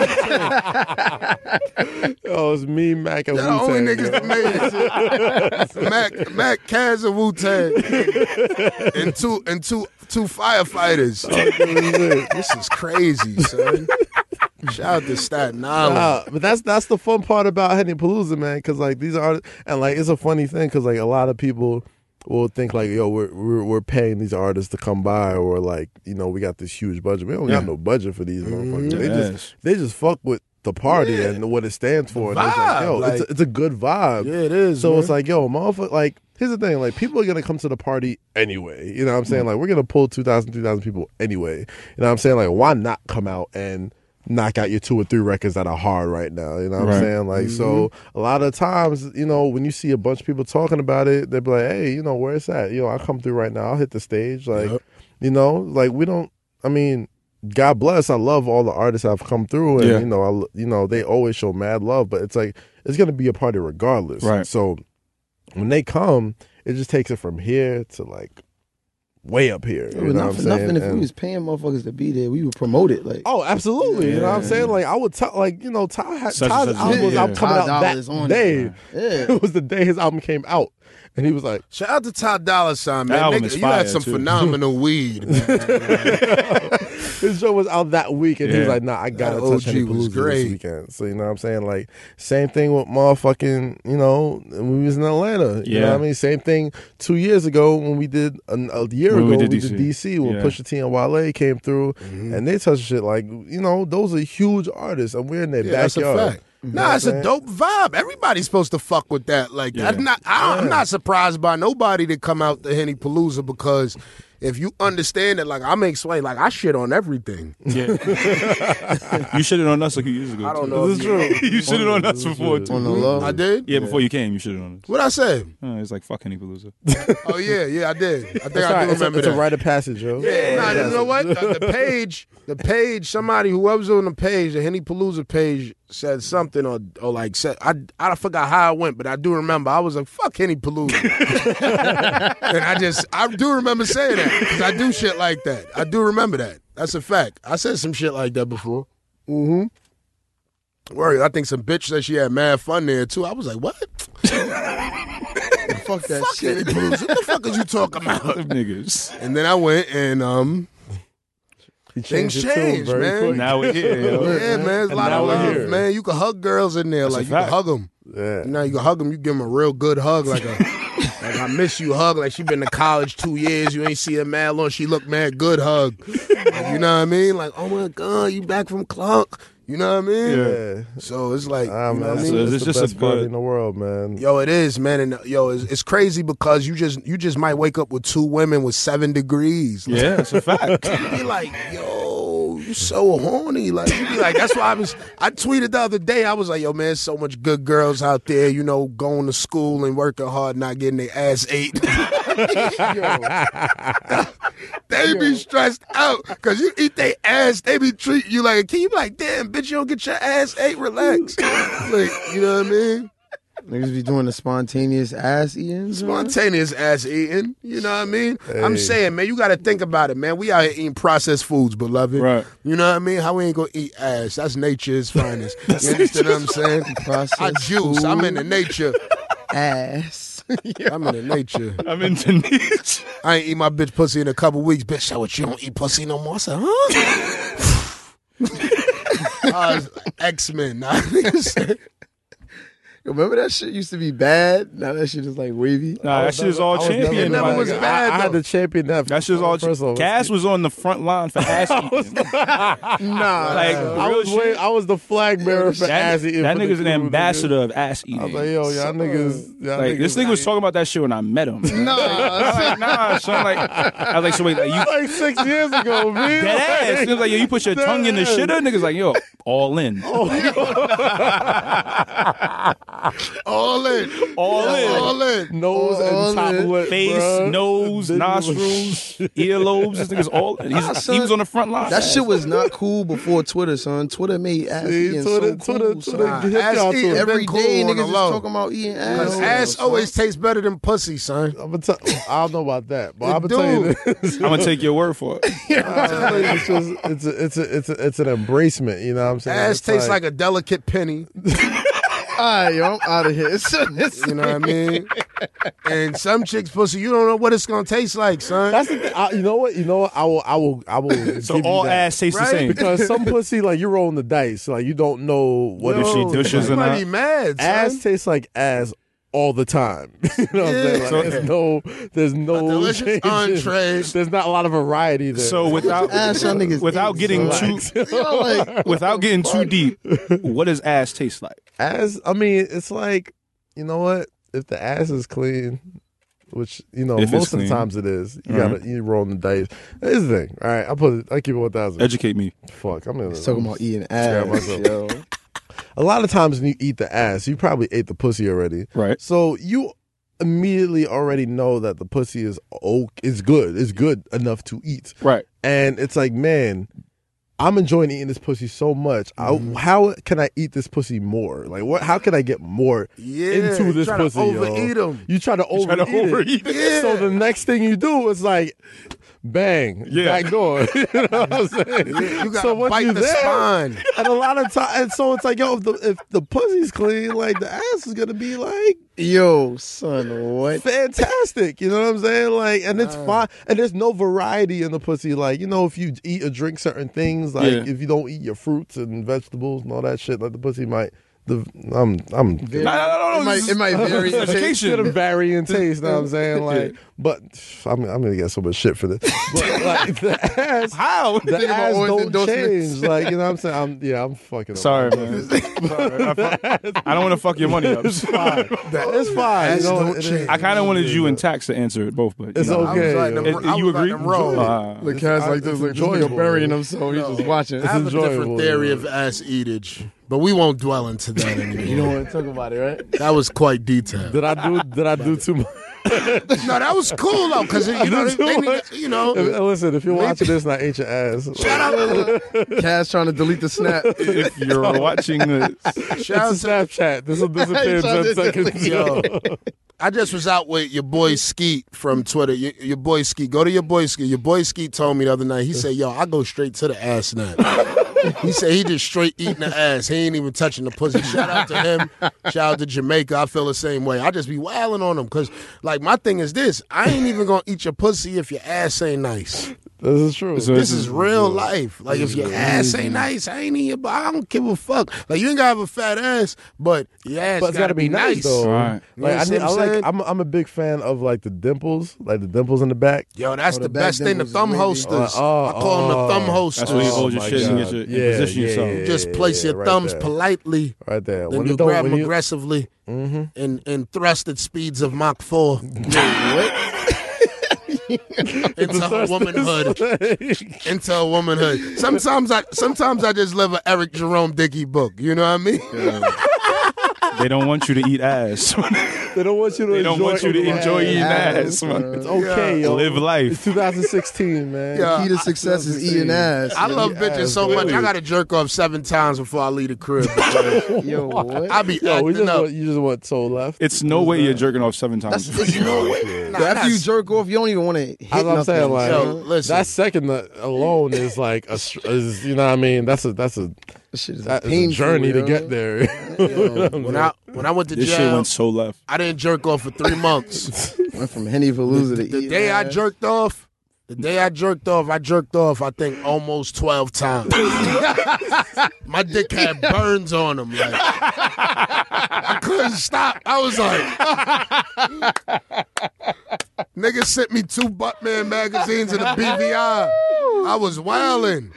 two. Oh, it's me, Mack, and Y'all the only niggas that made it. Mack, Mack, Kaz, and Wu Tang, and two and two two firefighters. Oh, this is crazy, son. Shout out to Staten Island. Nah, but that's that's the fun part about Henny Palooza, man. Because like these are and like it's a funny thing because like a lot of people will think like yo we're, we're we're paying these artists to come by or like you know we got this huge budget. We don't got no budget for these mm-hmm. motherfuckers. They Yes. just they just fuck with the party Yeah. and what it stands for. The and it's like, vibe, yo, it's, a, it's a good vibe. Yeah, it is. So man. it's like, yo, motherfucker, like, here's the thing, like, people are gonna come to the party anyway. You know what I'm saying? Like, we're gonna pull 2,000, 3,000 people anyway. You know what I'm saying? Like, why not come out and knock out your two or three records that are hard right now? You know what Right. I'm saying? Like, so Mm-hmm. a lot of times, you know, when you see a bunch of people talking about it, they'll be like, hey, you know, where's that? You know, I'll come through right now. I'll hit the stage. Like, Yep. you know, like, we don't, I mean, God bless. I love all the artists I've come through, and Yeah. you know, I you know they always show mad love. But it's like it's gonna be a party regardless. Right. So when they come, it just takes it from here to like way up here. You was know not what for I'm saying? nothing. If And- we was paying motherfuckers to be there, we would promote it. Like, Oh, absolutely. You know what I'm saying? Like I would tell, like you know, Ty had Such Ty's such a album was day, out coming Ty out Dolla that is on it, day. yeah. it was the day his album came out, and he was like, Shout out to Ty Dolla Sign, man. Nigga, you had some too. phenomenal weed. Man. his show was out that week, and he was like, "Nah, I gotta That touch OG Henny was Palooza great. this weekend." So you know what I'm saying? Like same thing with motherfucking, you know, when we was in Atlanta. You know Yeah. what I mean? Same thing two years ago when we did a, a year When ago we we did did, DC. DC when Yeah. Pusha T and Wale came through, Mm-hmm. and they touched shit like you know those are huge artists, and we're in their Yeah, that's a backyard. fact. Nah, it's a dope vibe. Everybody's supposed to fuck with that. Like Yeah. that's not. I, I'm not surprised by nobody to come out the Henny Palooza because if you understand it, like I'm explaining, like I shit on everything. Yeah. you shitted on us a few years ago. I don't too. know. This if is you- true. you shitted on us before On the low. I did. Yeah, before you came, you shitted on us. What I say? Uh, it's like fuck Henny Palooza. Oh yeah, yeah, I did. I think It's, I all right. do it's, a, remember it's a rite of passage, yo. Nah, you know what? The, the page, the page, somebody whoever's on the page, the Henny Palooza page said something or or like said I I forgot how I went, but I do remember I was like fuck Henny Palooza, and I just I do remember saying that because I do shit like that. I do remember that. That's a fact. I said some shit like that before. Mm-hmm. Worry, I think some bitch said she had mad fun there too. I was like, what? Fuck that Fuck shit. What the fuck is you talking about? Niggas. And then I went and um. He Things changed his tune change, man. quick. Now we're here, yo. Yeah, man, there's a lot now of we're love, here. man. You can hug girls in there, That's like you can hug them. Yeah. You know, you can hug them. You give them a real good hug, like a like I miss you hug. Like she been to college two years. You ain't see her mad long. She look mad good hug. you know what I mean? Like oh my god, you back from Clunk. You know what I mean? Yeah. So it's like Ah, you know man, what I it's, mean? So it's it's the just a best party in the world, man. Yo, it is, man, and yo, it's, it's crazy because you just you just might wake up with two women with seven degrees. Like, Yeah, it's a fact. you be like, yo, you so horny. Like, you be like, that's why I was. I tweeted the other day. I was like, yo, man, so much good girls out there. You know, going to school and working hard, not getting their ass ate. they be stressed out because you eat their ass. They be treating you like, can you be like, damn, bitch, you don't get your ass ate. Relax. like, you know what I mean? Niggas be doing the spontaneous ass eating. Spontaneous ass eating. You know what I mean? I'm saying, man, you got to think about it, man. We out here eating processed foods, beloved. Right. You know what I mean? How we ain't gonna eat ass? That's nature's finest. you understand what I'm saying? Processed I juice. I'm in the nature. ass. I'm in the nature. I'm into niche. I ain't eat my bitch pussy in a couple weeks. Bitch, so what? You don't eat pussy no more? I said, huh? uh, X Men. Nah, niggas- Remember that shit used to be bad? Now that shit is like wavy. Nah, that shit is all I never- champion. never like, was I- bad, I, had though. to champion that. That shit's all. First all, Cass was on the front line for ass eating. Nah, Like, I was way, I was the flag bearer for That, ass eating. that nigga's an crew, nigga. ambassador of ass eating. I was like, yo, y'all niggas, y'all Like this nigga was talking about that shit when I met him. Nah, like, nah, son. Like I was like, so wait, like, you like six years ago, man. dead ass. He was like, yo, you put your tongue in the shitter. Niggas like, yo, all in, Oh, all in. all in. All in. Nose All and top in. lip, Face, bruh. nose, Then you nostrils, earlobes. This nigga's all. He's, he was on the front line. that shit was not cool before Twitter, son. Twitter made ass See, eating Twitter, so Twitter, cool, Twitter, son. hit ass y'all eating it. every- Every cool day niggas is talking about eating ass. Cause ass son. always tastes better than pussy, son. I'm gonna tell, oh, don't know about that, but I'm gonna tell you this. I'm gonna take your word for it. it's just it's a, it's a, it's a, it's an embracement. You know what I'm saying? Ass It's tastes like a delicate penny. All right, yo, I'm out of here. Son, it's- You know what I mean? and some chicks pussy, you don't know what it's gonna taste like, son. That's the thing. I, you know what? You know what? I will. I will. I will. So give you all that. ass tastes Right? the same. because some pussy like you're rolling the dice. Like you don't know what If she dishes or might not. be mad, son. ass tastes like ass all the time. you know what I'm saying? Like, Yeah. there's no, there's no A delicious changes. entree. There's not a lot of variety there. So without ass without getting son. too Yo, like, without getting too deep, what does ass taste like? ass, I mean, it's like you know what? If the ass is clean, which you know If most of the times it is, you All gotta you rolling the dice. Here's the thing. All right, I put it. I keep it one thousand. Educate me. Fuck, I'm gonna talking about eating ass, myself. yo. A lot of times when you eat the ass, you probably ate the pussy already. Right. So you immediately already know that the pussy is oak is good. It's good enough to eat. Right. And it's like, man, I'm enjoying eating this pussy so much. Mm-hmm. I, how can I eat this pussy more? Like, what? How can I get more Yeah, into you this try to pussy? overeat them. You try to try overeat, to overeat it. it. So the next thing you do is like, bang, Yeah. back door. you know what I'm saying? You gotta so once bite you the there, spine. and a lot of time, and so it's like, yo, if the, if the pussy's clean, like the ass is gonna be like Yo, son, what? fantastic. You know what I'm saying? Like, and it's fine. And there's no variety in the pussy. Like, you know, if you eat or drink certain things, like Yeah. if you don't eat your fruits and vegetables and all that shit, like the pussy might the I'm I'm Very- No, no, no, no, It might, it might vary. in taste. education. Get a varying taste. Know what I'm saying? Like, but I'm, I'm gonna get so much shit for this. But like the ass, How? the Think ass don't change. Like you know what I'm saying? I'm yeah, I'm fucking. up. Sorry, man. Sorry. I, fuck- I don't want to fuck your money up. It's fine. it's fine. ass You know, don't it- change. I kind of wanted you and Tax to answer it both, but It's know. Okay. letting them- It- you agree? them. Uh, The cat's like this, like this burying man. himself. He's just watching. I have a different theory of ass eatage, but we won't dwell into that anymore. You don't want to talk about it, right? that was quite detailed. Did I do? Did I do too much? no, that was cool though, because you know, they, they need, you know. If- listen, if you're watching this and I ain't your ass, Shout out, Cat's trying to delete the snap. if you're watching this, shout out it's a to Snapchat. This will disappear in Trying 10 seconds. Yo, I just was out with your boy Skeet from Twitter. Your, your boy Skeet. Go to your boy Skeet. Your boy Skeet told me the other night. He said, "Yo, I go straight to the ass snap." He said he just straight eating the ass. He ain't even touching the pussy. Shout out to him. Shout out to Jamaica. I feel the same way. I just be wailing on him because, like, my thing is this: I ain't even gonna eat your pussy if your ass ain't nice. This is true. So This is real life. Like if your ass ain't nice, I ain't in your. I don't give a fuck. Like you ain't gotta have a fat ass, but your ass but it's gotta be nice though. Right. You Like I, understand need, I what I'm like. I'm, I'm a big fan of like the dimples, like the dimples in the back. Yo, that's Oh, the, the best thing. The thumb is thum hosters. Oh, uh, uh, I call them the uh, oh. thumb hosters. That's where you hold your my shit and get your, and Yeah, position yeah, yourself. yeah. Just place your right thumbs there. politely, right there. then When you grab when them you- aggressively mm-hmm. And in, in thrusted speeds of Mach 4 into her womanhood. Into a womanhood. Sometimes I sometimes I just love a Eric Jerome Dickey book. You know what I mean? They don't want you to eat ass. They don't want you to. they don't enjoy want you to it. enjoy eating ass, ass. man. It's okay, yo. Live life. It's life. 2016, man. Yeah. Key to success is eating ass. I love bitches so much. I gotta jerk off seven times before I leave the crib. Yo, what? I be Yo, we acting just up. want, you just want toe left. It's no way you're jerking off seven times. That's it's no way. Nah, After you jerk off, you don't even want to hit That's I'm nothing. saying. Like Yo, listen. that second alone is like a, is, you know what I mean. That's a that's a That shit is that's a painful, journey to get there. when I when I went to this shit jail, went so left. I didn't jerk off for three months. Went from Henny Palooza to the eating day I jerked off, the day I jerked off, I jerked off. I think almost twelve times. My dick had burns on him. Like I couldn't stop. I was like, nigga sent me two Buttman magazines and a BVI. I was wilding.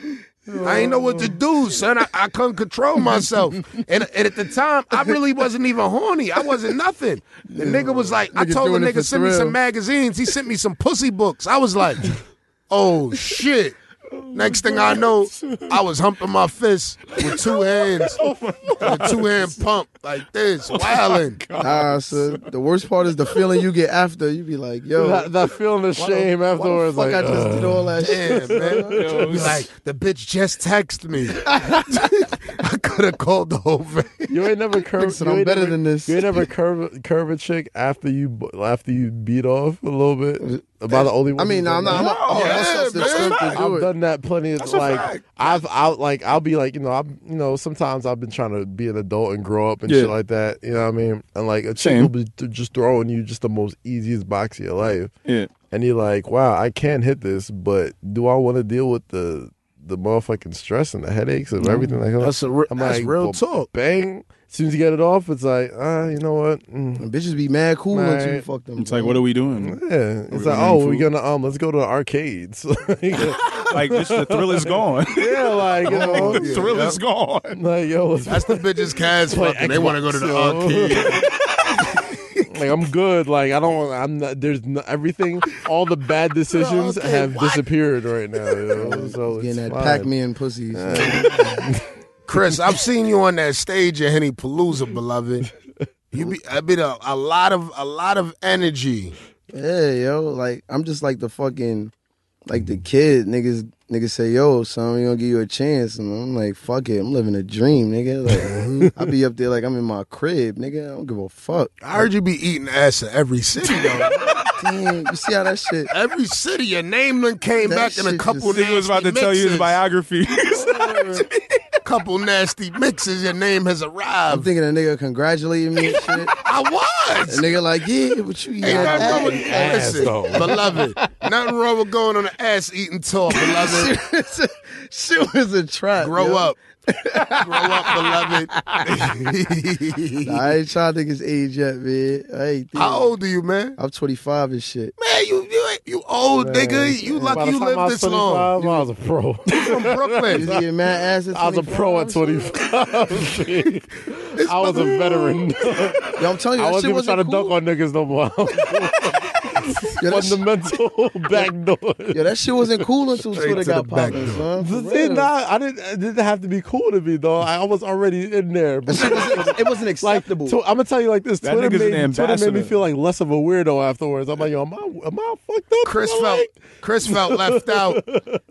I ain't know what to do, son. I, I couldn't control myself. And, and at the time, I really wasn't even horny. I wasn't nothing. The nigga was like, I told the doing it for nigga, send me some magazines. He sent me some pussy books. I was like, oh shit. Next thing I know, I was humping my fist with two hands, a two hand pump like this, wilding. Nah, son. The worst part is the feeling you get after. You be like, yo, that, that feeling of shame afterwards. fuck, like, I just uh, did all that shit. Damn, man. Be like, the bitch just texted me. I could have called the whole thing. You ain't never curve. Listen, I'm better never- than this. You ain't never curve curve a chick after you after you beat off a little bit. About the only one. I mean, who's I'm not. I'm not oh, Yeah, that's man. the strength I've it. done that plenty of a like. I've out like I'll be like you know I'm you know sometimes I've been trying to be an adult and grow up and Yeah. shit like that you know what I mean and like a chick will be just throwing you just the most easiest box of your life Yeah. and you're like wow I can hit this but do I want to deal with the the motherfucking stress and the headaches and everything like that That's, a re- I'm that's like, real well, talk. bang as soon as you get it off it's like ah you know what mm. Bitches be mad cool until you fuck them. It's like, what are we doing? yeah it's like oh we're food? gonna um let's go to the arcades Like, this, the thrill is gone. yeah like you know the thrill is gone. like yo let's That's the bitches cats Play fucking. They want to go to the Xbox, yo. arcade. like I'm good. Like I don't. I'm not. There's no, everything. All the bad decisions Okay, have what? disappeared right now. You know? So Getting it's that fine. Pac-Man pussy. Chris, I've seen you on that stage at Henny Palooza, beloved. You be, I been a, a lot of a lot of energy. Yeah, yo, like I'm just like the fucking, like the kid niggas. Niggas say, "Yo, son, we gonna give you a chance," and I'm like, "Fuck it, I'm living a dream, nigga." Like, mm-hmm. I be up there like I'm in my crib, nigga. I don't give a fuck. I heard you be eating ass in every city though. Damn, you see how that shit? every city, your name done came That back in a shit couple. just- Nigga was about to tell you his biography. couple nasty mixes. Your name has arrived. I'm thinking a nigga congratulating me and shit. I was. A nigga like, yeah, but you eat Ain't that nothing wrong ass. with- ass, Listen, though. beloved, Nothing wrong with going on an ass eating tour, beloved. Shit was a trap. Grow yo. up. Grow up, beloved. Nah, I ain't trying to think his age yet, man. I ain't think- How old are you, man? I'm 25 and shit. Man, you you, ain't- you old nigga. You By lucky the you time I lived was this 25, long. I was a pro. You from Was Brooklyn. he getting mad ass at I was a pro at 25? 25. I was a veteran. Yo, I'm telling you, I that shit wasn't even trying to wasn't dunk on niggas no more. Yo, that, shit, Fundamental back door. yo, that shit wasn't cool until Straight Twitter to the got back popping, son. See, nah, I didn't. It didn't have to be cool to me though. I was already in there. But It wasn't, it wasn't like, acceptable. to, I'm gonna tell you like this. That Twitter made, an Twitter made me feel like less of a weirdo afterwards. I'm like, yo, am I, am I fucked up? Chris I'm felt like- Chris felt left out.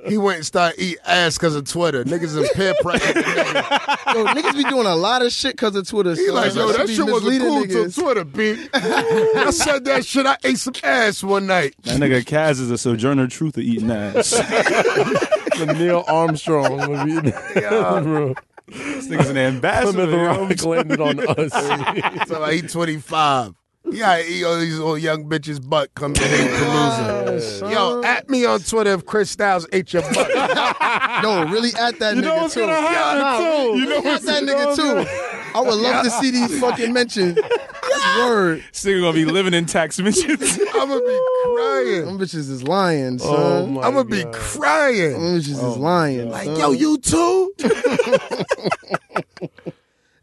He went and started eat ass because of Twitter. Niggas is peer pressure. yo, niggas be doing a lot of shit because of Twitter. He son. like, yo, that be shit wasn't misleading cool till niggas. Twitter, B. I said that shit. I ate some ass one night. That nigga Kaz is a sojourner truth of eating ass. the Neil Armstrong would be bro. this nigga's an ambassador. Plymouth yo. Rock landed on us. So like, he 25. He gotta eat all these little young bitches' butt come to Hate Palooza. Ah, yo, at me on Twitter if Chris Styles ate your butt. No, really at that You nigga know what's too. gonna happen Nah, too. You know at that nigga too. I would love to see these fucking mentions. Word. This nigga gonna be living in tax mentions. I'm gonna be crying. Them bitches is lying, Oh son. my I'm gonna be God. crying. Them bitches is oh lying. Like, son. yo, you too?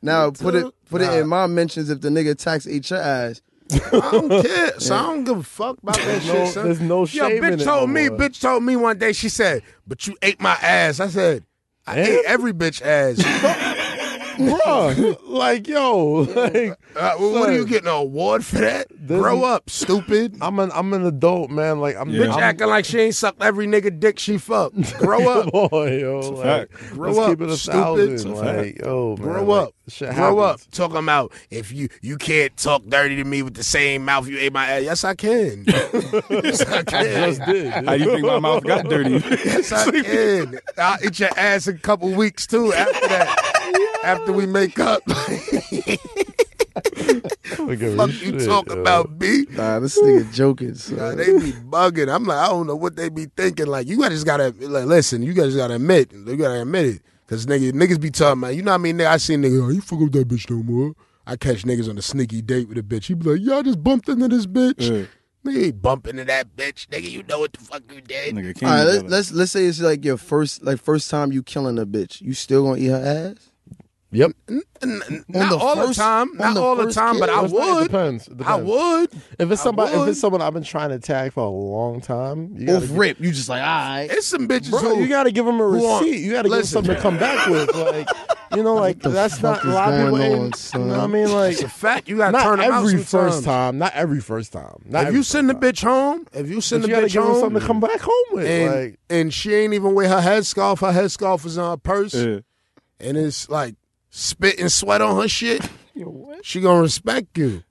Now put it put it in my mentions if the nigga tax ate your ass. I don't care. So I don't give a fuck about that no- shit, son. there's no Yo, shame bitch in it told no me, more. bitch told me one day, she said, but you ate my ass. I said, I ate every bitch ass. Bruh, like yo, like Uh, well, what are you getting an award for that? There's- Grow up, stupid. I'm an I'm an adult man. Like I'm, Yeah. Bitch I'm acting like she ain't sucked every nigga dick she fucked. Grow up. boy, yo. Like. Grow let's up, keep it a stupid. thousand. Like, yo, man, Grow like, up. shit Grow up. happens. Talking about if you you can't talk dirty to me with the same mouth you ate my ass. Yes, I can. yes, I I can. just did. How you think my mouth got dirty? Yes, I can. I'll eat your ass in a couple weeks too. After that, after we make up, Look at fuck you shit, talk yo. about me. Nah, this nigga joking. Son. Nah, they be bugging. I'm like, I don't know what they be thinking. Like, you guys just gotta like, listen. You guys gotta admit. You gotta admit it. Cause niggas, niggas be talking about. You know what I mean? I seen niggas. Oh, you fuck with that bitch no more. I catch niggas on a sneaky date with a bitch. He be like, y'all just bumped into this bitch. Yeah. Nigga ain't bumping into that bitch. Nigga, you know what the fuck you did. Nigga came All right, together. let, let's let's say it's like your first like first time you killing a bitch. You still gonna eat her ass? Yep. N- n- not the all the time. Not the all the first time, but I kiss? It would. depends. It I would. If it's somebody, if it's someone I've been trying to tag for a long time, you Off gotta, rip, you just like, all right. It's some bitches bro, who you got to give them a who are- receipt. You got to give them something to come back with. Like, you know, like the that's fuck not a lot of people. on, son? You know what I mean? Like, It's a fact. You got to turn them out every first time. Not every first time. Not If you send the first bitch home, if you send time. the But you got to bitch home, something to come back home with. and like, and she ain't even wear her headscarf. Her headscarf is on her purse, and it's like spit and sweat on her shit. She gonna respect you.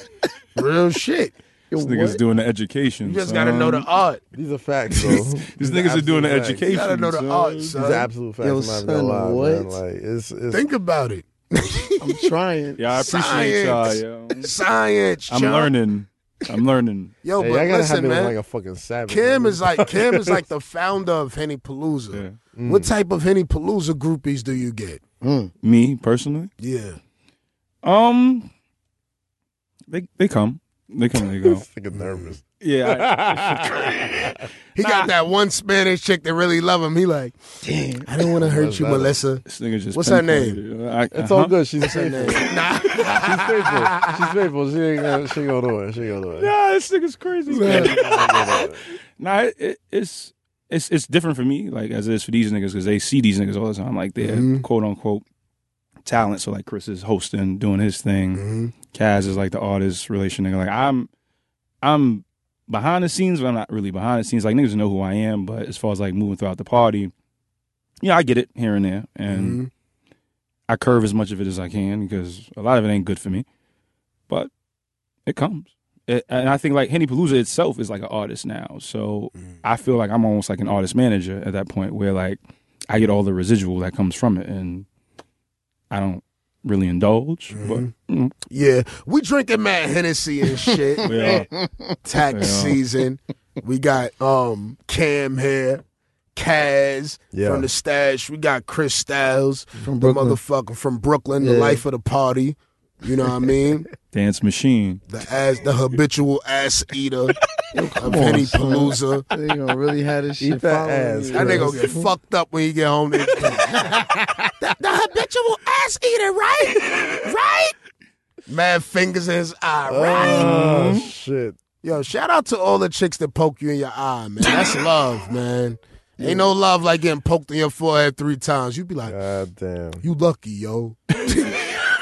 Real shit. This nigga's doing the education. You just gotta know the art. these are facts, bro. These niggas are doing the facts. education. You gotta know the son. art, These are absolute facts. Yo, I'm not son, gonna lie, what? man. Like, it's, it's Think about it. I'm trying. Yeah, I appreciate Science. y'all, yo. Science. I'm chump. learning. I'm learning. Yo, Hey, but I gotta listen, have it man. like a fucking savage. Kim is like Kim is like the founder of Henny Palooza. Yeah. What type of Henny Palooza groupies do you get? Me personally, Yeah. um, they they come, they come, they go. Fucking nervous. Yeah, I, He got that one Spanish chick that really love him. He like, damn, I don't want to hurt you. Melissa. this nigga just. What's her name? I, It's uh-huh. all good. She's faithful. She's Nah. She's faithful. She's faithful. She ain't gonna, she ain't gonna do it. She ain't gonna do it. Nah, this nigga's crazy. nah, it, it, it's it's it's different for me, like as it is for these niggas, because they see these niggas all the time, like they're Mhm. quote unquote talent. So like Chris is hosting, doing his thing. Mhm. Kaz is like the artist relation nigga. Like I'm, I'm behind the scenes, but I'm not really behind the scenes. Like niggas know who I am, but as far as like moving throughout the party, yeah, I get it here and there, and Mhm. I curve as much of it as I can because a lot of it ain't good for me, but it comes. It, and I think like Henny Palooza itself is like an artist now, so I feel like I'm almost like an artist manager at that point where like I get all the residual that comes from it, and I don't really indulge, but you know, Yeah, we drinking Mad Hennessy and shit. we are. Tax Yeah. season. we got um Cam here. Kaz Yeah. from the stash. We got Chris Styles From the Brooklyn. motherfucker from Brooklyn, the life of the party. You know what I mean? Dance machine. The ass, the habitual ass eater of on, Henny. Palooza. They gonna really have this Eat shit that ass, you. That nigga gonna get fucked up when he get home. the, the habitual ass eater, right? Right? Mad fingers in his eye, oh, right? Oh shit. Yo, shout out to all the chicks that poke you in your eye, man. That's love, man. Ain't no love like getting poked in your forehead three times. You be like, God damn. you lucky, yo.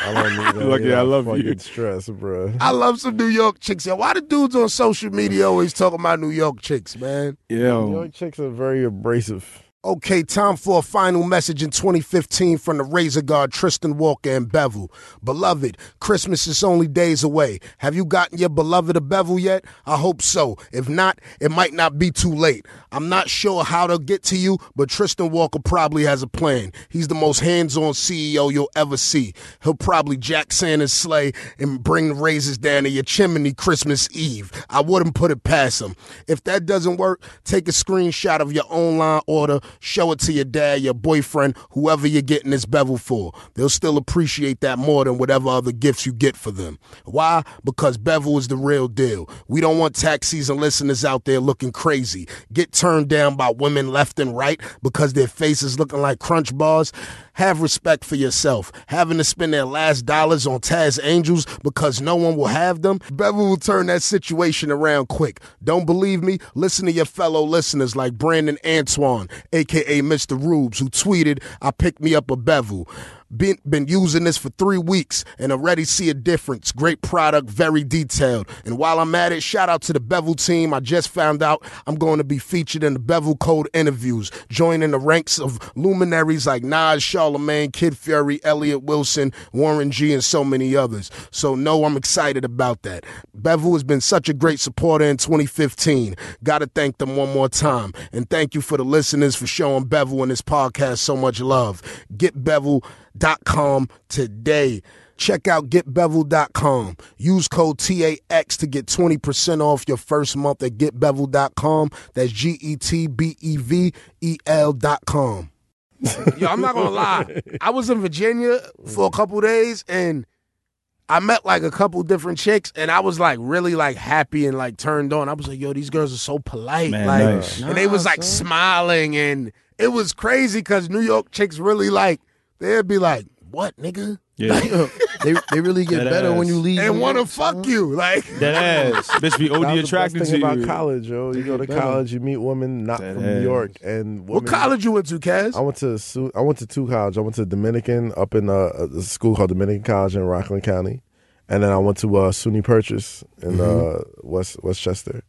I don't need. Lucky yeah, I love fucking you. Stress, bro. I love some New York chicks. Yo, why the dudes on social media always talking about New York chicks, man? Yeah, New York chicks are very abrasive. Okay, time for a final message in 2015 from the Razor Guard Tristan Walker and Bevel. Beloved, Christmas is only days away. Have you gotten your beloved a Bevel yet? I hope so. If not, it might not be too late. I'm not sure how to get to you, but Tristan Walker probably has a plan. He's the most hands-on CEO you'll ever see. He'll probably jack Santa's sleigh and bring the razors down to your chimney Christmas Eve. I wouldn't put it past him. If that doesn't work, take a screenshot of your online order, show it to your dad, your boyfriend, whoever you're getting this bevel for. They'll still appreciate that more than whatever other gifts you get for them. Why? Because bevel is the real deal. We don't want tax season listeners out there looking crazy. Get turned down by women left and right because their faces looking like crunch bars. Have respect for yourself. Having to spend their last dollars on Taz Angels because no one will have them, Bevel will turn that situation around quick. Don't believe me? Listen to your fellow listeners like Brandon Antoine, aka Mr. Rubes, who tweeted, I picked me up a Bevel. Been, been using this for three weeks and already see a difference. Great product, very detailed. And while I'm at it, shout out to the Bevel team. I just found out I'm going to be featured in the Bevel Code interviews, joining the ranks of luminaries like Nas, Charlemagne, Kid Fury, Elliot Wilson, Warren G, and so many others. So, no, I'm excited about that. Bevel has been such a great supporter in 2015. Got to thank them one more time. And thank you for the listeners for showing Bevel and this podcast so much love. Get Bevel getbevel.com today. Check out getbevel.com. Use code TAX to get 20% off your first month at getbevel.com. That's G E T B E V E L.com. Yo, I'm not gonna lie. I was in Virginia for a couple days and I met like a couple different chicks and I was like really like happy and like turned on. I was like, yo, these girls are so polite. Man, like nice. and they was like smiling and it was crazy because New York chicks really like they'd be like, What, nigga? Yeah. they they really get That better when you leave. And wanna fuck you. Like That ass. Bitch be That OD was attracted thing to about you. college, yo. You go to college, you meet women not That from ass. New York, and women, what college you went to, Kaz? I went to I went to two college. I went to Dominican up in uh, a school called Dominican College in Rockland County, and then I went to uh, SUNY Purchase in uh, West Westchester.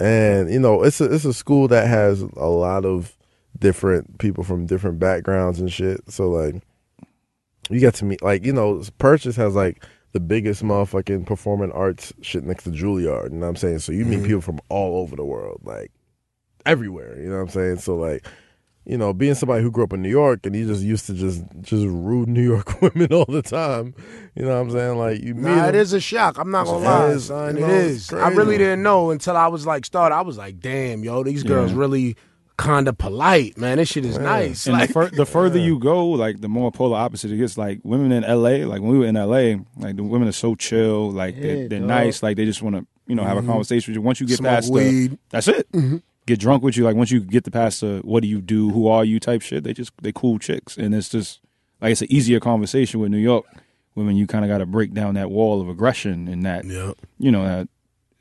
And you know, it's a it's a school that has a lot of different people from different backgrounds and shit. So like, you get to meet like you know, Purchase has like the biggest motherfucking performing arts shit next to Juilliard. You know what I'm saying? So you meet mm-hmm. people from all over the world, like everywhere. You know what I'm saying? So like you know, being somebody who grew up in New York and you just used to just just rude New York women all the time. You know what I'm saying? Like you meet Nah, it is a shock. I'm not gonna It lie, is, son. you It know, is. it's I really didn't know until I was like started. I was like, damn, yo, these girls Yeah. really kind of polite, man. This shit is nice. And Like, the, fur- the further you go, like the more polar opposite it gets. Like women in LA, like when we were in LA, like the women are so chill, like they're, they're nice, like they just want to, you know, have a mm-hmm. conversation with you. Once you get Smoke past weed. the, that's it. Mm-hmm. Get drunk with you. Like once you get the past the, what do you do? Who are you? Type shit. They just they cool chicks, and it's just like it's an easier conversation with New York women. You kind of got to break down that wall of aggression and that, yeah. you know, that.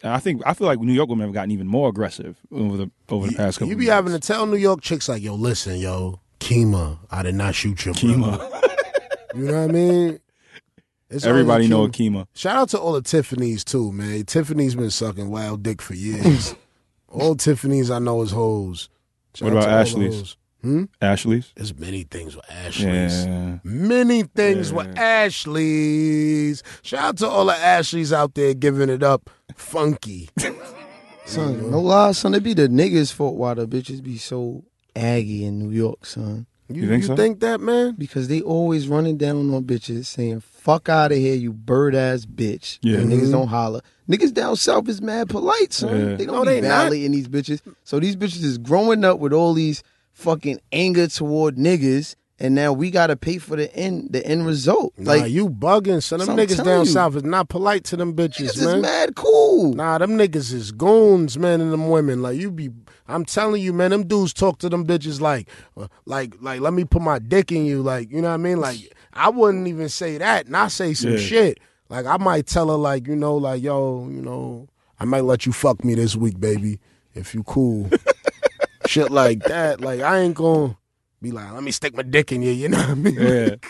I think I feel like New York women have gotten even more aggressive over the over the past couple. You be years. having to tell New York chicks like, yo, listen, yo, Kima, I did not shoot your. Kima. You know what I mean? It's Everybody know Kima. Akima. Shout out to all the Tiffany's too, man. Tiffany's been sucking wild dick for years. all Tiffany's I know is hoes. Shout What about to all the Ashley's? Hoes. Hmm? Ashley's. There's many things with Ashley's. Yeah. Many things with Ashley's. Shout out to all the Ashleys out there giving it up funky. Son, no lie, son. It be the niggas' fault why the bitches be so aggy in New York, son. You, You think you so? think that, man? Because they always running down on bitches saying fuck out of here, you bird ass bitch. Yeah. And niggas don't holler. Niggas down south is mad polite, son. Yeah. They don't No, be they not. violating these bitches. So these bitches is growing up with all these fucking anger toward niggas, and now we gotta pay for the end the end result. Nah, Like you bugging, son. Them So niggas telling down you. south is not polite to them bitches, niggas is man. mad cool. Nah, them niggas is goons, man, and them women. Like you be, I'm telling you, man. Them dudes talk to them bitches like, uh, like, like. Let me put my dick in you, like, you know what I mean? Like, I wouldn't even say that, and I say some Yeah. shit. Like, I might tell her, like, you know, like, yo, you know, I might let you fuck me this week, baby, if you cool. shit like that. Like, I ain't gonna be like, let me stick my dick in you. You know what I mean? Yeah.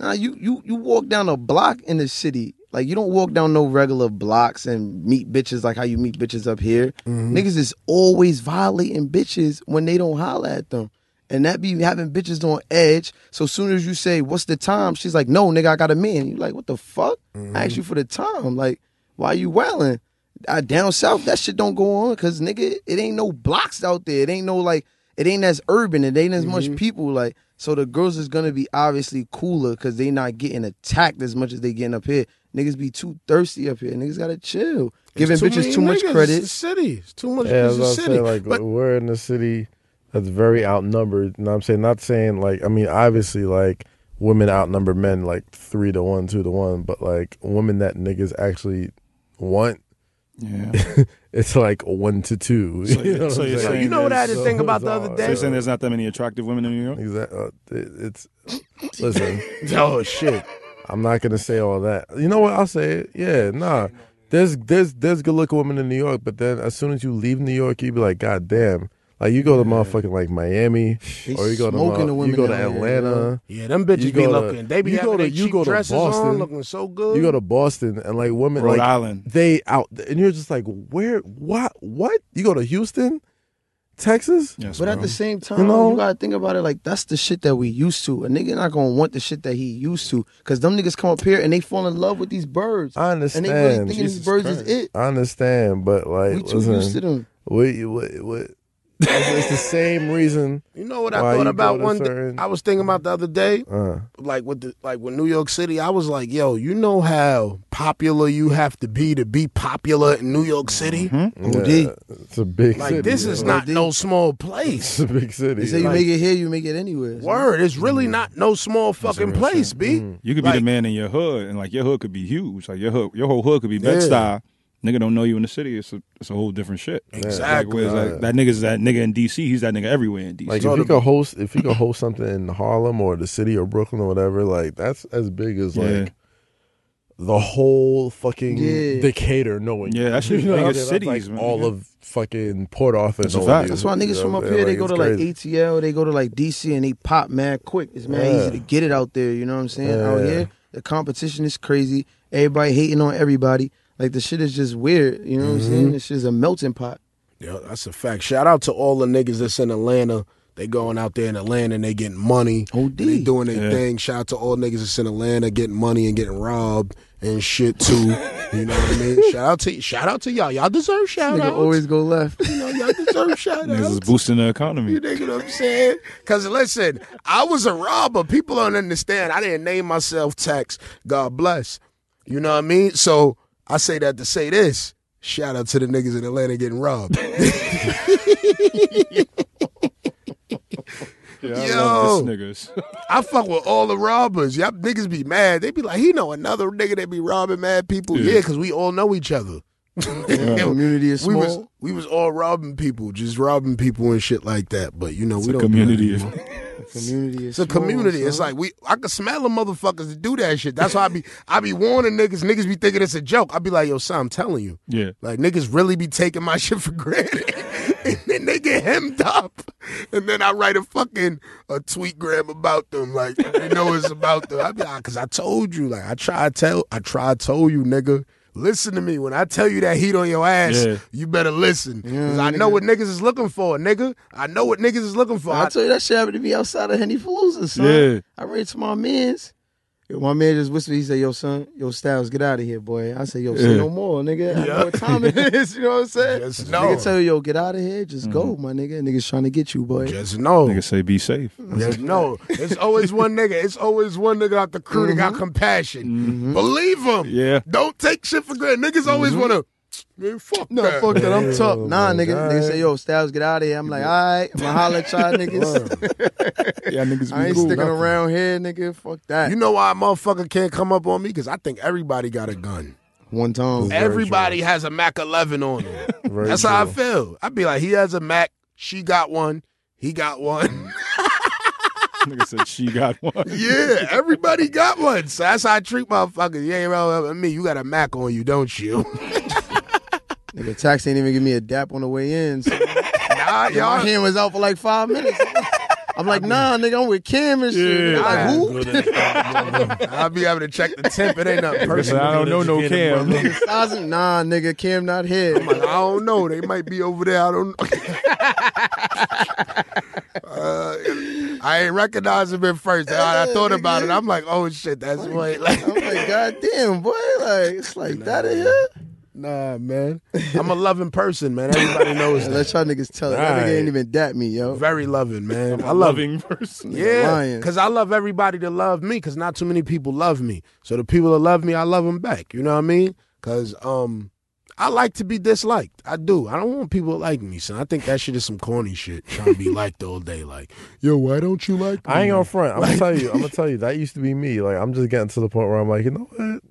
Nah, you you you walk down a block in the city. Like you don't walk down no regular blocks and meet bitches like how you meet bitches up here. Mm-hmm. Niggas is always violating bitches when they don't holler at them. And that be having bitches on edge. So soon as you say, What's the time? She's like, No, nigga, I got a man. You like, what the fuck? Mm-hmm. I asked you for the time. Like, why you wailing? Uh, down south, that shit don't go on because nigga, it ain't no blocks out there. It ain't no like, it ain't as urban. It ain't as much people. Like, so the girls is gonna be obviously cooler because they not getting attacked as much as they getting up here. Niggas be too thirsty up here. Niggas gotta chill. Giving bitches many too much credit. It's the city. It's too much. Yeah, it's as I the was city. saying, like but we're in the city that's very outnumbered. And I'm saying, not saying like, I mean, obviously, like women outnumber men like three to one, two to one, but like women that niggas actually want, Yeah. it's like one to two. So- you know so what I'm you're saying? saying you know what I had to So- think about the so- other So day? you're saying there's not that many attractive women in New York? Exactly. Uh, it, it's listen. oh shit. I'm not gonna say all that. You know what? I'll say it. Yeah, nah. There's there's there's good looking women in New York, but then as soon as you leave New York, you'd be like, God damn. Like you go to motherfucking like Miami, They or you go to smoking the women you go to out here, Atlanta. Yeah, them bitches You be go to- looking. They be you having go to- their you cheap go to dresses on, Boston. looking so good. You go to Boston and like women Rhode like Island. they out, and you're just like, where? What? What? You go to Houston, Texas? Yes, But bro. at the same time, You you, know? gotta think about it like that's the shit that we used to. A nigga not gonna want the shit that he used to. Cause them niggas come up here and they fall in love with these birds. I And understand. they really thinking Jesus these birds Christ. is it. I understand, but like, We too listen, used to them. what, what, what? It's, it's the same reason. You know what I thought about go to one day? I was thinking about the other day, Uh, like with the like with New York City. I was like, yo, you know how popular you have to be to be popular in New York City? yeah, it's a big Like city. this is yo. not no small place. It's a big city. They say you Like- make it here, you make it anywhere. Word, it's really Mm. not no small fucking real place, shit. b. You could be Like- the man in your hood, and like your hood could be huge. Like your hood, your whole hood could be Bed Yeah. Stuy. Nigga don't know you in the city. It's a it's a whole different shit. Exactly. Like, whereas, like, that nigga's that nigga in DC. He's that nigga everywhere in DC. Like if you the- could host, if you could host something in Harlem or the city or Brooklyn or whatever, like that's as big as Yeah. like the whole fucking Yeah. Decatur knowing. you. Yeah, that shit's You know big what I'm saying? cities, That's man. all Yeah. of fucking Port Arthur. That's a fact. That's why niggas You know from up I'm here they go to it's like crazy. ATL, they go to like DC, and they pop mad quick. It's mad Yeah. easy to get it out there. You know what I'm saying? Out here, the competition is crazy. Everybody hating on everybody. Like the shit is just weird. You know what I'm saying? Mm-hmm. It's just a melting pot. Yeah, that's a fact. Shout out to all the niggas that's in Atlanta. They going out there in Atlanta and they getting money. OD. And They doing their Yeah. thing. Shout out to all niggas that's in Atlanta getting money and getting robbed and shit too. you know what I mean? Shout out to shout out to y'all. Y'all deserve shout Nigga outs. always go left. you know, y'all deserve shout Niggas is boosting the economy. You know what I'm saying? Cause listen, I was a robber. People don't understand. I didn't name myself Tex. God bless. You know what I mean? So I say that to say this. Shout out to the niggas in Atlanta getting robbed. Yeah, I Yo. niggas. I fuck with all the robbers. Y'all niggas be mad. They be like, he know another nigga that be robbing mad people. Yeah. Yeah, because we all know each other. Community is we small. was we was all robbing people, just robbing people and shit like that. But you know, It's we a don't community. anymore. community is It's a small, community. It's like we I can smell them motherfuckers to do that shit. That's why I be I be warning niggas. Niggas be thinking it's a joke. I be like, yo, son, I'm telling you. Yeah. Like niggas really be taking my shit for granted. and then they get hemmed up. And then I write a fucking a tweet gram about them. Like you know it's about them. I be like, cause I told you. Like I try to tell I try to tell you, nigga. Listen to me. When I tell you that heat on your ass, Yeah. you better listen. Cause I know what niggas is looking for, nigga. I know what niggas is looking for. I tell you that shit happened to me outside of Henny Palooza, son. Yeah. I ran to my mans. Yo, my man just whispered. He said, "Yo, son, yo, Styles, get out of here, boy." I said, "Yo, say no more, nigga. I know what time it is. You know what I'm saying? Just Nigga tell you, yo, get out of here. Just go, mm-hmm. my nigga. Niggas trying to get you, boy. Just know. Nigga say be safe. Just know. It's always one nigga. It's always one nigga out the crew that got mm-hmm. compassion. Mm-hmm. Believe him. Yeah. Don't take shit for granted. Niggas always want to. Man, fuck No, that. fuck that. I'm tough. Nah, my nigga. God. Nigga say, yo, Styles, get out of here. I'm like, all right. I'm gonna holler at y'all niggas. Yeah, niggas I ain't sticking around here, nigga. Fuck that. You know why a motherfucker can't come up on me? Because I think everybody got a gun. One time. Everybody has a Mac 11 on them. Very That's how I feel. I'd be like, he has a Mac. She got one. He got one. Nigga said she got one. yeah, everybody got one. So that's how I treat motherfuckers. Yeah, well, me, you got a Mac on you, don't you? Nigga, tax ain't even give me a dap on the way in. So nah, y'all. hand was out for like five minutes. I'm like, nah, nigga, I'm with Kim and shit. Yeah, like, who? I'll be able to check the temp. It ain't nothing personal. I don't know no Cam. Nigga, Sazin- nah, nigga, Kim not here. I'm like, I don't know. They might be over there. I don't know. uh, I ain't recognize him at first. I, I thought about it. I'm like, oh shit, that's what. Like, I'm like, God damn, boy. Like, it's like that in here. Nah, man. I'm a loving person, man. Everybody knows that. Let y'all niggas tell it. That nigga Right. ain't even dap me, yo. Very loving, man. I A love loving person. Yeah, lying. because I love everybody to love me. Because not too many people love me. So the people that love me, I love them back. You know what I mean? Because um, I like to be disliked. I do. I don't want people to like me. So I think that shit is some corny shit. Trying to be liked all day. Like, yo, why don't you like me? I ain't gonna front. I'm gonna tell you. I'm gonna tell you. That used to be me. Like I'm just getting to the point where I'm like, you know what?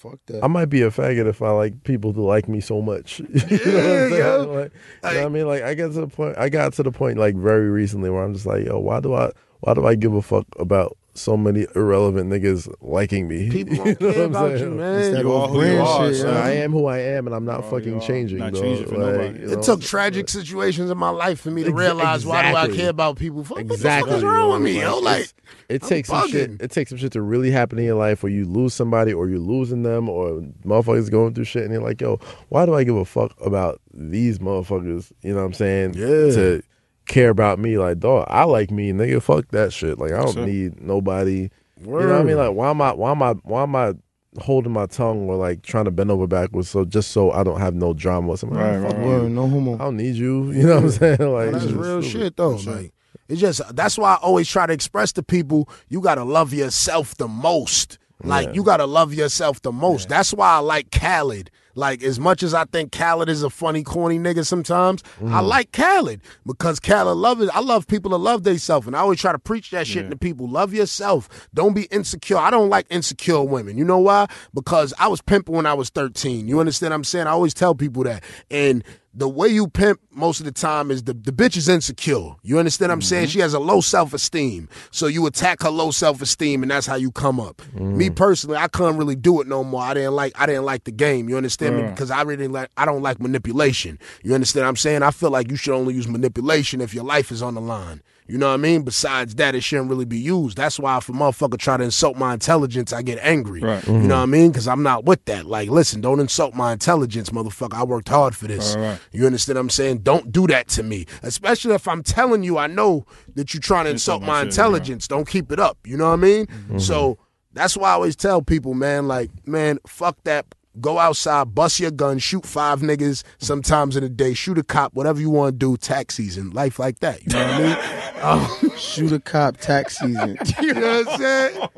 Fuck that. I might be a faggot if I like people to like me so much. you know what I'm. Like, you know what I mean? Like I get to the point. I got to the point like very recently where I'm just like, yo, why do I? Why do I give a fuck about so many irrelevant niggas liking me? People don't know care what I'm about you, saying? man. You are who you are, shit, I am who I am, and I'm not fucking changing. Not changing for Like, nobody. you It took tragic situations in my life for me to Ex- realize why do I care about people. Fuck, Exactly. What the fuck is wrong with me, yo? Like, Like, it I'm takes some shit. It takes some shit to really happen in your life where you lose somebody or you're losing them or motherfuckers going through shit and you're like, yo, why do I give a fuck about these motherfuckers? You know what I'm saying? Yeah. To care about me, like, dog, I like me, nigga. Fuck that shit. Like, I don't Sure. need nobody. You know what I mean? Like, why am I? Why am I? Why am I? Holding my tongue or like trying to bend over backwards, so just so I don't have no drama or something. Right, Fuck right, you. Word, no homo. I don't need you. You know what I'm saying? Like that's it's real stupid. shit though. Like it's just that's why I always try to express to people you gotta love yourself the most. Like Yeah. you gotta love yourself the most. That's why I like Khaled. Like as much as I think Khaled is a funny, corny nigga sometimes, Mm. I like Khaled because Khaled love it. I love people to love themselves, and I always try to preach that shit to people. Love yourself. Don't be insecure. I don't like insecure women. You know why? Because I was pimping when I was thirteen. You understand? what I'm saying I always tell people that, and the way you pimp most of the time is the, the bitch is insecure. You understand what I'm saying? Mm-hmm. She has a low self esteem. So you attack her low self esteem and that's how you come up. Mm. Me personally, I couldn't really do it no more. I didn't like I didn't like the game. You understand me? Mm. Because I really like I don't like manipulation. You understand what I'm saying? I feel like you should only use manipulation if your life is on the line. You know what I mean? Besides that, it shouldn't really be used. That's why if a motherfucker try to insult my intelligence, I get angry. Right. You know what I mean? Because I'm not with that. Like, listen, don't insult my intelligence, motherfucker. I worked hard for this. Right. You understand what I'm saying? Don't do that to me. Especially if I'm telling you I know that you're trying to insult Insult my my shit, intelligence. Don't keep it up. You know what I mean? Mm-hmm. So that's why I always tell people, man, like, man, fuck that. Go outside, bust your gun, shoot five niggas sometimes in a day, shoot a cop, whatever you want to do, tax season, life like that. You know what I mean? Um, Shoot a cop tax season. you know what I'm saying?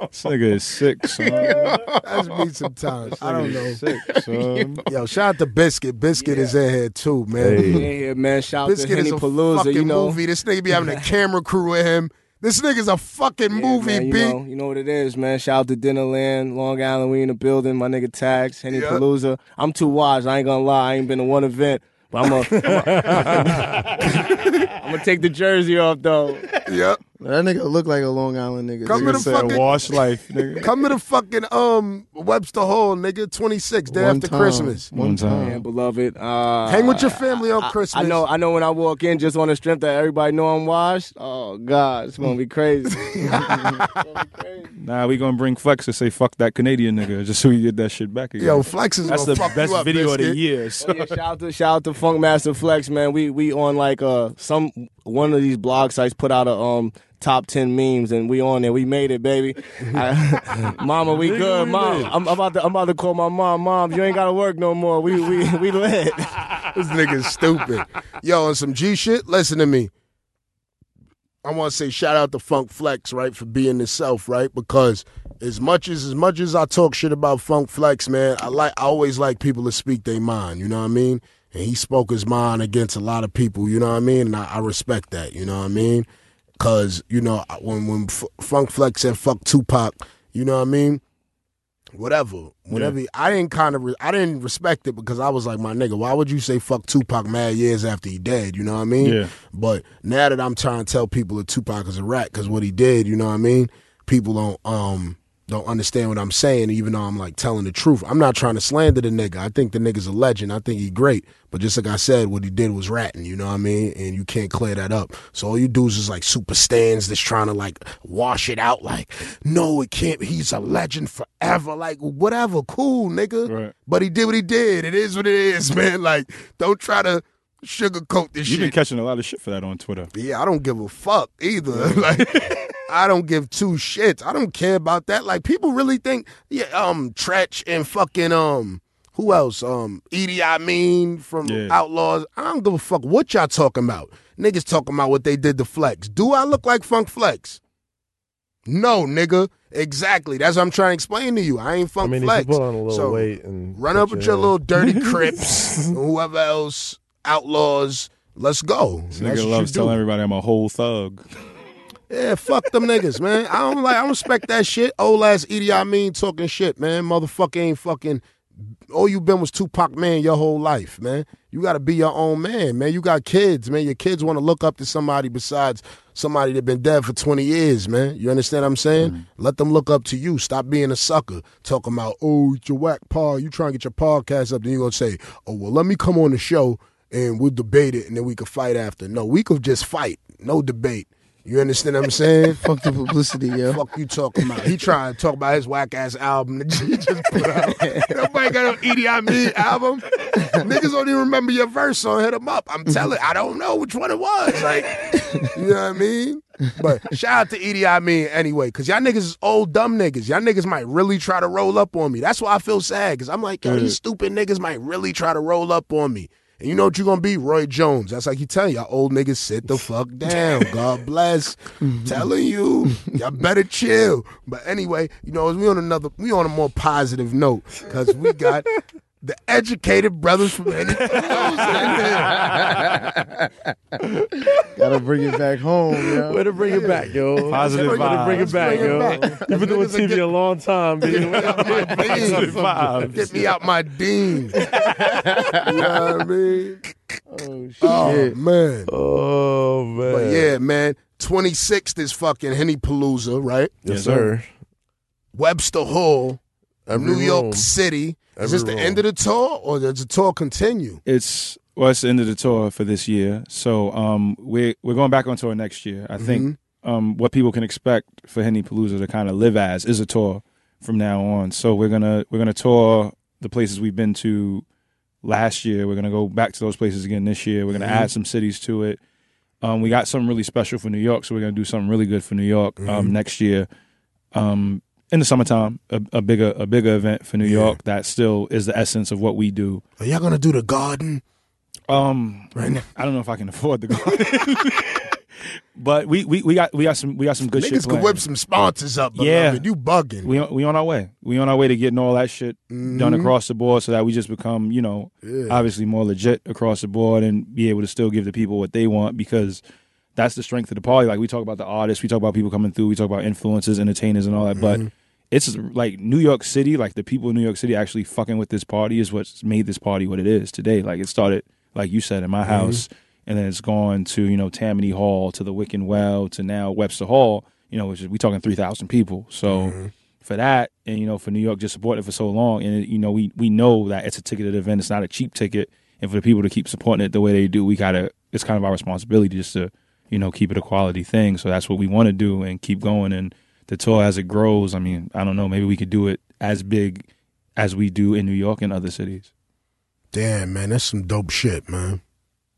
This nigga is sick, son. That's me sometimes. I don't know. Sick, son. Yo, shout out to Biscuit. Biscuit is in here too, man. Hey. Yeah, yeah, man. Shout out to Biscuit Henny is a Palooza, fucking you know. movie. This nigga be having a camera crew with him. This nigga's a fucking Yeah, movie, man, you B. know, you know what it is, man. Shout out to Dinnerland, Long Island. We in the building. My nigga Tax, Henny Yeah. Palooza. I'm too wise. I ain't gonna lie. I ain't been to one event, but I'm gonna I'm gonna take the jersey off though. Yep. That nigga look like a Long Island nigga. Come Nigga to the Said fucking wash life, nigga. come to the fucking um Webster Hall, nigga. Twenty six day One after time. Christmas. One One time. time. Man, beloved. Uh, Hang with your family on I- Christmas. I know. I know when I walk in, just on the strength that everybody know I'm washed. Oh God, it's gonna be crazy. Gonna be crazy. Nah, we gonna bring Flex to say fuck that Canadian nigga just so we get that shit back again. Yo, Flex is That's the fuck best you up, video of the year. So. Oh, yeah, shout out to shout out to Funkmaster Flex, man. We we on like uh some one of these blog sites put out a um top ten memes and we on there. We made it, baby. I- mama, we good. Mom, I'm about to I'm about to call my mom. Mom, you ain't gotta work no more. We we we lit. This nigga's stupid. Yo, on some G shit, listen to me. I want to say shout out to Funk Flex, right, for being himself, right? Because as much as as much as I talk shit about Funk Flex, man, I like I always like people to speak their mind, you know what I mean? And he spoke his mind against a lot of people, you know what I mean? And I, I respect that, you know what I mean? Cause you know when when F- Funk Flex said fuck Tupac, you know what I mean? Whatever, whatever. I didn't kind of, re- I didn't respect it because I was like, my nigga, why would you say fuck Tupac mad years after he dead? You know what I mean? Yeah. But now that I'm trying to tell people that Tupac is a rat because what he did, you know what I mean? People don't um don't understand what I'm saying, even though I'm like telling the truth. I'm not trying to slander the nigga. I think the nigga's a legend. I think he great. But just like I said, what he did was ratting, you know what I mean? And you can't clear that up. So all you do is just like super stands that's trying to like wash it out like, no, it can't he's a legend forever. Like whatever, cool, nigga. Right. But he did what he did. It is what it is, man. Like, don't try to sugarcoat this You've been catching a lot of shit for that on Twitter. Yeah, I don't give a fuck either. like I don't give two shits. I don't care about that. Like people really think, yeah, um, Treach and fucking um, who else? Um, E.D.I. Mean from Yeah. Outlaws. I don't give a fuck what y'all talking about. Niggas talking about what they did to Flex. Do I look like Funk Flex? No, nigga. Exactly. That's what I'm trying to explain to you. I ain't I Funk mean, if Flex. you put on a little So, weight and Run up with your in- little dirty Crips, and whoever else, Outlaws. Let's go. This nigga loves telling everybody I'm a whole thug. Yeah, fuck them niggas, man. I don't like. I don't respect that shit. Old ass E.D.I. Mean talking shit, man. Motherfucker ain't fucking. All you been was Tupac man your whole life, man. You got to be your own man, man. You got kids, man. Your kids want to look up to somebody besides somebody that been dead for twenty years, man. You understand what I'm saying? Mm-hmm. Let them look up to you. Stop being a sucker. Talking about oh, it's your whack pod. You trying to get your podcast up, then you gonna say, oh well, let me come on the show and we'll debate it, and then we could fight after. No, we could just fight. No debate. You understand what I'm saying? Fuck the publicity, yo. fuck you talking about? He trying to talk about his whack ass album that he just put out. Nobody got an E.D.I. Mean album. Niggas don't even remember your verse, so hit him up. I'm mm-hmm. telling, I don't know which one it was. Like, you know what I mean? But shout out to E.D.I. Mean anyway, because y'all niggas is old dumb niggas. Y'all niggas might really try to roll up on me. That's why I feel sad, because I'm like, yo, these mm. stupid niggas might really try to roll up on me. And you know what you're gonna be? Roy Jones. That's like you tell y'all old niggas sit the fuck down. God bless. Telling you, y'all better chill. But anyway, you know, we on another we on a more positive note because we got the educated brothers from any Gotta bring it back home, yo. Way to bring it back, yo. Positive Way to bring it back, yo. You've been doing TV get- a long time, Get me out my Positive dean. vibes. Get me out my dean. you know what I mean? Oh shit. Oh man. Oh man. But yeah, man. 26th is fucking Henny Palooza, right? Yes, Yes, sir. Webster Hall, Every New York. City. Is this the end of the tour or does the tour continue? It's well, it's the end of the tour for this year. So um, we're we're going back on tour next year. I think um, what people can expect for Henny Palooza to kind of live as is a tour from now on. So we're gonna we're gonna tour the places we've been to last year. We're gonna go back to those places again this year. We're gonna add some cities to it. Um, we got something really special for New York, so we're gonna do something really good for New York um, next year. Um, in the summertime, a, a bigger a bigger event for New York that still is the essence of what we do. Are y'all gonna do the garden? Um, Right now. I don't know if I can afford the garden, but we, we, we got we got some we got some good shit Niggas could planned. whip some sponsors up, Yeah. You bugging. We we on our way. We on our way to getting all that shit done across the board, so that we just become you know Yeah. obviously more legit across the board and be able to still give the people what they want because that's the strength of the party. Like we talk about the artists, we talk about people coming through, we talk about influencers, entertainers, and all that, but. Mm-hmm. It's like New York City, like the people in New York City actually fucking with this party is what's made this party what it is today. Like it started, like you said, in my mm-hmm. house, and then it's gone to you know Tammany Hall, to the Wiccan Well, to now Webster Hall. You know, which is we talking three thousand people. So mm-hmm. for that, and you know, for New York just supporting it for so long, and it, you know, we we know that it's a ticketed event. It's not a cheap ticket, and for the people to keep supporting it the way they do, we gotta. It's kind of our responsibility just to you know keep it a quality thing. So that's what we want to do and keep going and the tour as it grows. I mean, I don't know. Maybe we could do it as big as we do in New York and other cities. Damn, man, that's some dope shit, man.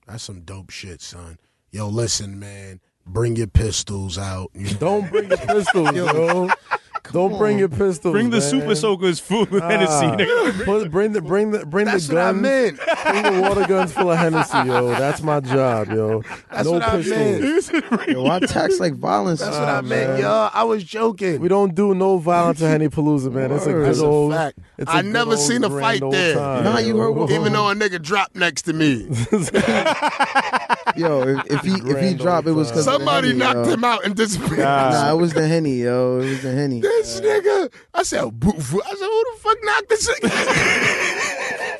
That's some dope shit, son. Yo, listen, man. Bring your pistols out. Don't bring your pistols, yo. Don't bring your pistols. Bring the man. Super Soakers full of Hennessy. Ah. nigga. Put- bring the bring the bring That's the what I guns. meant. Bring the water guns full of Hennessy, yo. That's my job, yo. That's no what I pistols. meant. Yo, why tax like violence? That's what I Ah, meant, man. yo. I was joking. We don't do no violence at Henny Palooza, man. It's a good That's a old. fact. It's a I good never old seen a grand fight old there. time, Nah, you heard what- Even though a nigga dropped next to me. Yo, if, if he if he Grand dropped, it was old because Somebody knocked yo. him out and disappeared. Nah, it was the henny, yo. It was the henny. This nigga. I said, boo, boo. I said, who the fuck knocked this nigga?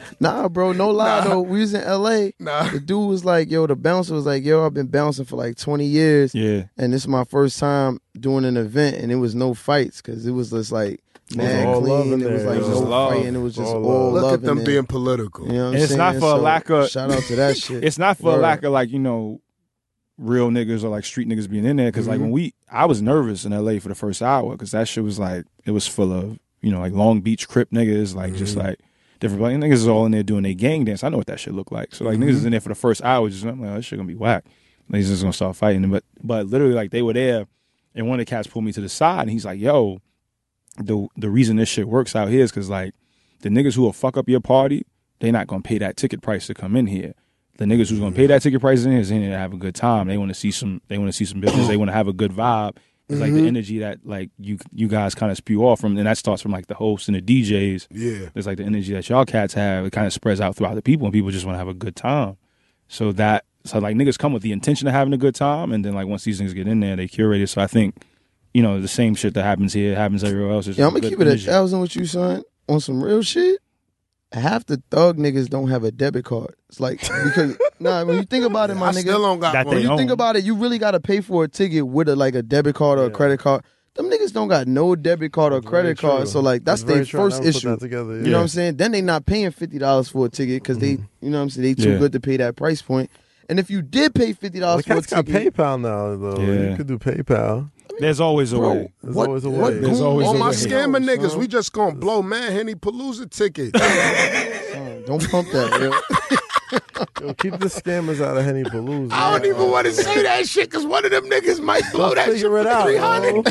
Nah, bro, no lie Nah. though. We was in L.A. Nah. The dude was like, yo, the bouncer was like, yo, I've been bouncing for like 20 years, Yeah. and this is my first time doing an event, and it was no fights because it was just like mad all love clean. in It was like It was no just love. fighting. It was just All all, love. Look at them there. being political. You know what I'm And it's saying? not for a lack of- shout out to that shit. It's not for a lack of like you know, real niggas or like street niggas being in there. Because like when mm-hmm. we, I was nervous in L.A. for the first hour because that shit was like it was full of you know like Long Beach Crip niggas, like just mm-hmm. like different like niggas is all in there doing their gang dance. I know what that shit look like. So like niggas mm-hmm. is in there for the first hour, just I'm like, oh, this shit gonna be whack. Niggas just gonna start fighting. But but literally like they were there, and one of the cats pulled me to the side, and he's like, yo, the the reason this shit works out here is because like the niggas who will fuck up your party, they not gonna pay that ticket price to come in here. The niggas who's gonna pay that ticket price in here is in here to have a good time. They want to see some. They want to see some business. they want to have a good vibe. It's like the mm-hmm. energy that like you you guys kind of spew off from, and that starts from like the hosts and the DJs. Yeah. It's like the energy that y'all cats have. It kind of spreads out throughout the people, and people just want to have a good time. So that so like niggas come with the intention of having a good time, and then like once these niggas get in there, they curate it. So I think you know the same shit that happens here happens everywhere else. It's Yeah, I'm gonna keep it a energy. thousand with you, son. On some real shit. Half the thug niggas don't have a debit card. It's like because nah, when you think about it, my I nigga, still don't got That one. they when you own. think about it, you really got to pay for a ticket with a like a debit card or a credit card. Them niggas don't got no debit card or credit card, true. so like that's, very their first never put issue. that together, You know what I'm saying? Then they not paying fifty dollars for a ticket because they, mm-hmm. you know what I'm saying, they too Yeah. good to pay that price point. And if you did pay fifty dollars the for a cat's got ticket, PayPal now, though. Yeah. You could do PayPal. There's always a bro, way. There's what, always a what way. There's goon- always All a my way. scammer Son, niggas, we just gonna blow man Henny Palooza ticket. son, don't pump that. Yo. Keep the scammers out of Henny Palooza. I don't even want to say that shit because one of them niggas might blow that shit for it out, 300. yo.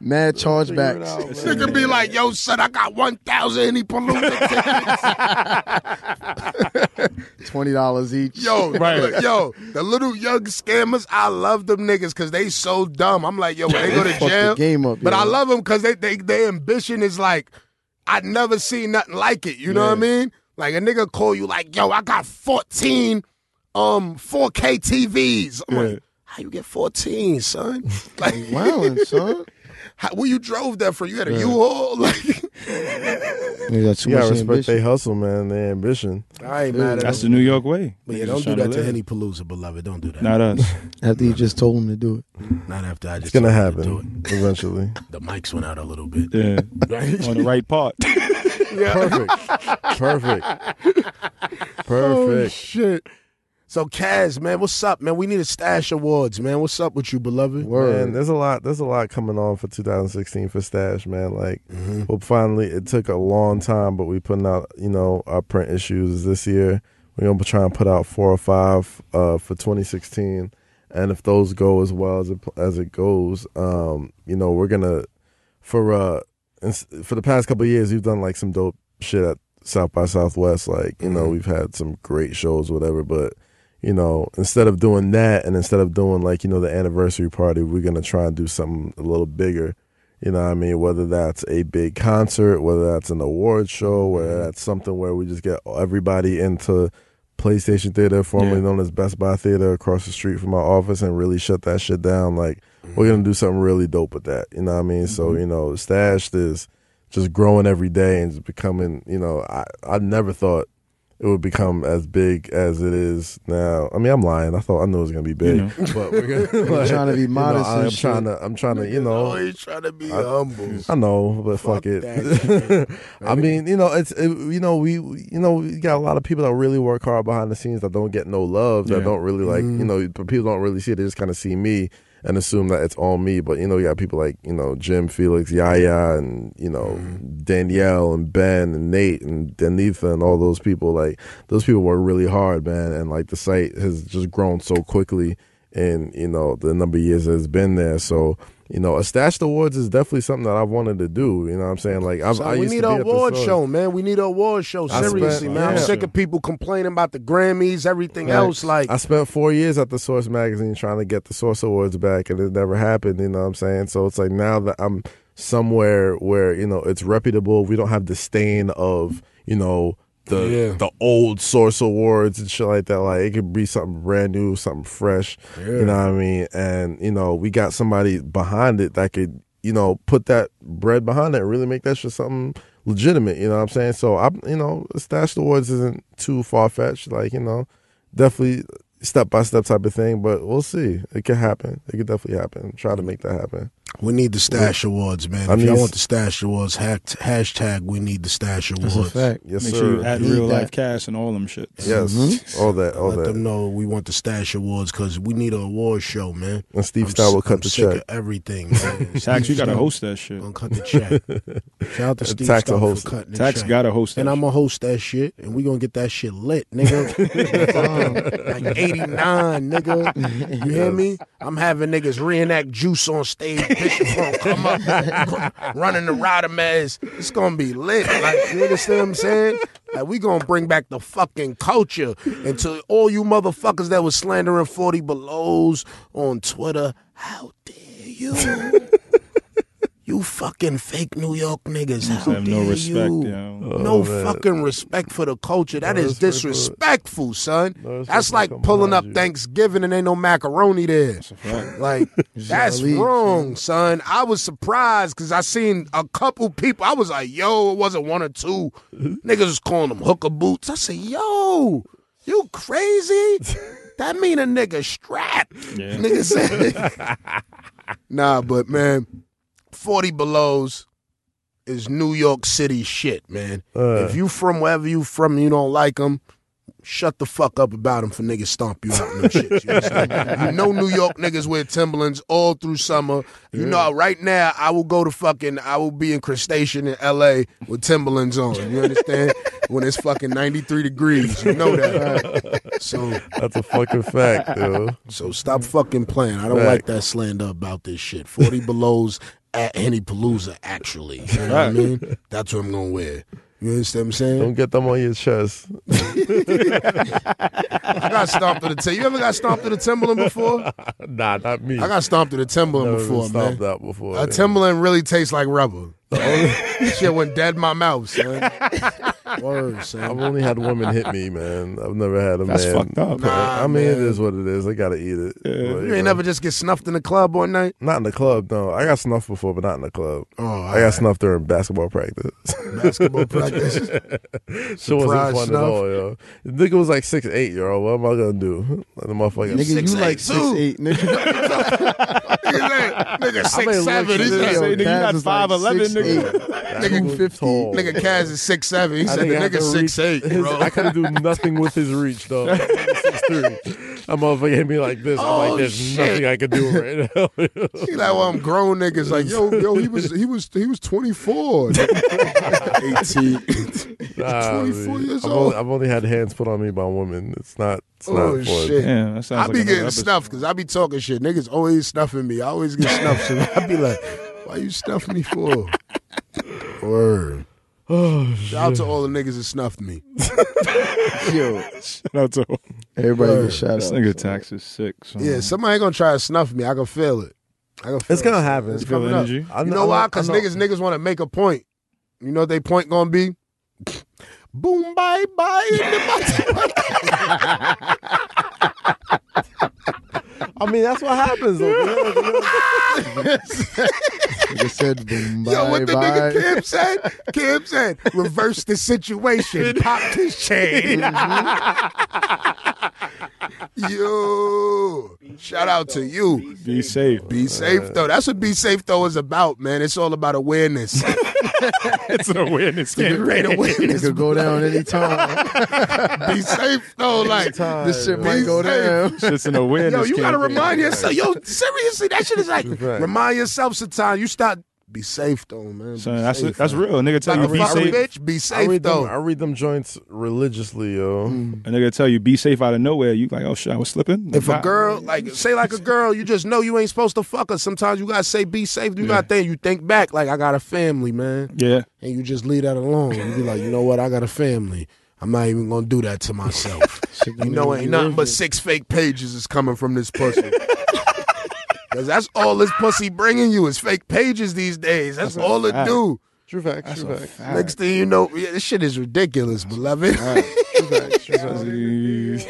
Mad chargebacks. out, man. Nigga be like, yo, son, I got 1,000 Henny Palooza tickets. Twenty dollars each. Yo, Right. look, yo, the little young scammers, I love them niggas because they so dumb. I'm like, yo, when they go to Fuck the jail, game up, but yo. I love them because they, they, their ambition is like, I never seen nothing like it. You know what I mean? Like a nigga call you like, yo, I got 14 um 4K TVs. I'm like, how you get 14, son? Like, Wildin', son. how, where you drove that for? You had a U-Haul? Like, You got too You gotta much respect ambition. their hustle, man, their ambition. I ain't mad at That's the. New York way. But yeah, don't do that to live. Henny Palooza, beloved. Don't do that. Not us. After you just told him to do it. Not after I just It's gonna told you to do happen eventually. The mics went out a little bit. Yeah. Right? On the right part. Perfect. Perfect. Perfect. Oh Perfect. shit. So Kaz, man, what's up, man? We need a stash awards, man. What's up with you, beloved? Man, there's a lot. There's a lot coming on for 2016 for Stash, man. Like, Mm-hmm. well, finally, it took a long time, but we putting out, you know, our print issues this year. We're gonna try and put out four or five uh, for 2016, and if those go as well as it as it goes, um, you know, we're gonna for uh ins- for the past couple of years, we've done like some dope shit at South by Southwest. Like, you know, mm-hmm. we've had some great shows, whatever, but you know, instead of doing that and instead of doing like, you know, the anniversary party, we're going to try and do something a little bigger. You know what I mean? Whether that's a big concert, whether that's an award show, whether mm-hmm. that's something where we just get everybody into PlayStation Theater, formerly Yeah. known as Best Buy Theater, across the street from our office and really shut that shit down. Like, we're going to do something really dope with that. You know what I mean? So, you know, Stashed is just growing every day and just becoming, you know, I, I never thought it would become as big as it is now. I mean, I'm lying. I thought I knew it was gonna be big, You know. but we're gonna, like, trying to be you know, modest I'm shit. trying to. I'm trying to. You know. always trying to be humble. I know, but Fuck fuck, it. I mean, you know, it's it, you know we you know we got a lot of people that really work hard behind the scenes that don't get no love that Yeah. don't really like Mm-hmm. you know people don't really see it. They just kind of see me, and assume that it's all me. But you know, you got people like you know Jim, Felix, Yaya, and you know mm-hmm. Danielle and Ben and Nate and Denitha and all those people. Like those people work really hard, man. And like the site has just grown so quickly, and you know the number of years that it's been there. So you know, a stashed awards is definitely something that I've wanted to do. You know what I'm saying? Like, I, So I we used need to be an award show, man. We need an award show. I spent- Seriously, man. I'm sick of people complaining about the Grammys, everything else. Like, I spent four years at the Source magazine trying to get the Source Awards back, and it never happened. You know what I'm saying? So it's like now that I'm somewhere where you know it's reputable, we don't have the stain of you know the Yeah. the old Source Awards and shit like that. Like it could be something brand new, something fresh. You know what I mean? And you know we got somebody behind it that could you know put that bread behind it and really make that shit something legitimate. You know what I'm saying? So I, you know, Stash Awards isn't too far fetched. Like you know, definitely step by step type of thing, but we'll see. It could happen. It could definitely happen. Try to make that happen. We need the Stash Awards, man. I if y'all want the Stash Awards, hack, hashtag we need the Stash That's Awards. a fact. Yes, Make sir. sure you add real that. life cash and all them shit. yes, mm-hmm. all that, all that Let that. them know we want the Stash Awards because we need an award show, man. And Steve I'm Stoute will s- got I'm the sick check. Of everything, man. Tax, you gotta host that shit. Gonna cut the check. Shout out to Steve Tax will Stoute host for it. cutting the Tax check. gotta host that. And I'm gonna host that shit, and we gonna get that shit lit, nigga. like 89, nigga. You hear me? I'm having niggas reenact juice on stage. Gonna come up, running the rider mess. It's gonna be lit. Like, you understand what I'm saying? Like, we gonna bring back the fucking culture. And to all you motherfuckers that was slandering 40 belows on Twitter, how dare you? You fucking fake New York niggas. How have dare no respect, you? yo. no Oh, man. fucking respect for the culture. That No is disrespectful, son. No that's like pulling up you. Thanksgiving and ain't no macaroni there. Like that's leave, wrong, son. I was surprised because I seen a couple people. I was like, yo, it wasn't one or two niggas was calling them hooker boots. I said, yo, you crazy? that mean a nigga strapped. Yeah. Nigga said, nah, but man, forty belows is New York City shit, man. Uh. if you from wherever you from, and you don't like them. Shut the fuck up about them for niggas stomp you out and shit. You. You know New York niggas wear Timberlands all through summer. You know right now I will go to fucking I will be in Crustacean in LA with Timberlands on. You understand? when it's fucking 93 degrees. You know that. So That's a fucking fact, yo. so stop fucking playing. I don't Right. like that slander about this shit. 40 belows at Henny Palooza, actually. You know what I mean? That's what I'm gonna wear. You understand what I'm saying? Don't get them on your chest. I got stomped to the Tim. You ever got stomped to the Timberland before? nah, not me. I got stomped to the Timberland Never before, been man. stomped out before. A yeah. Timberland really tastes like rubber. shit went dead in my mouth, son. Word, I've only had women hit me, man. I've never had a That's man. fucked up. Nah, I mean, it man. is what it is. I gotta eat it. But, You know, ain't uh, never just get snuffed in the club one night? Not in the club, no. I got snuffed before, but not in the club. Oh, I got snuffed during basketball practice. basketball practice. Shit wasn't Surprise fun snuff. at all, yo. The nigga was like six eight, yo. What am I gonna do? The motherfucker. Nigga, Six you like eight, six eight, nigga. Nigga, six seven. look, He nigga, you not like 5'11", nigga. Nigga, tall. nigga Kaz is six seven. He said the nigga six eight, bro. I couldn't do nothing with his reach, though. Six three. That motherfucker hit me like this. I'm Oh, like, there's shit. nothing I can do right now. He like, well, I'm grown niggas like, yo, yo, he was, he was, he was 24, 18, Nah, 24 man. years I've old. Only, I've only had hands put on me by women. It's not. It's Oh not fun. shit! Yeah, that sounds I like be another getting episode. snuffed because I be talking shit. Niggas always snuffing me. I always get snuffed. So I be like, why you snuff me for? Word. Oh, Shout out to all the niggas that snuffed me. Yo, Shout out to everybody Word. get shout this out. nigga tax is sick. So. Yeah, somebody gonna try to snuff me. I can feel it. I can feel It's gonna happen. It's Feel coming up. energy. I You know why? I Because know- niggas niggas want to make a point. You know what they point gonna be? Boom, bye, bye. in the I mean, that's what happens. Though. You know, you know, Nigga said boom, bye, Yo, what the bye. nigga Kim said? Kim said, reverse the situation, popped his chain. Yo. Shout out to you. Be safe. Be safe though. That's what be safe though is about, man. It's all about awareness. it's an awareness Great campaign. It awareness. could go down anytime. Be safe though. Like this shit Be might go safe. down. It's just an awareness. Yo, you gotta campaign. Remind yourself. Yo, seriously, that shit is like Right. remind yourself sometimes. You start be safe though, man. Be Son, that's safe, that's man. real. A nigga tell Like you a be fucking safe. bitch, be I safe read them. though. I read them joints religiously, yo. A nigga tell you be safe out of nowhere. You like, oh shit, I was slipping. If a girl, like, say like a girl, you just know you ain't supposed to fuck her. Sometimes you gotta say be safe. You gotta think. You think back, like I got a family, man, yeah, and you just leave that alone. You be like, you know what? I got a family. I'm not even gonna do that to myself. you know, ain't nothing but six fake pages is coming from this pussy. Cause that's all this pussy bringing you is fake pages these days. That's, That's all it fact. do. True facts. True facts. Next thing you know, yeah, this shit is ridiculous, beloved. True facts. True facts.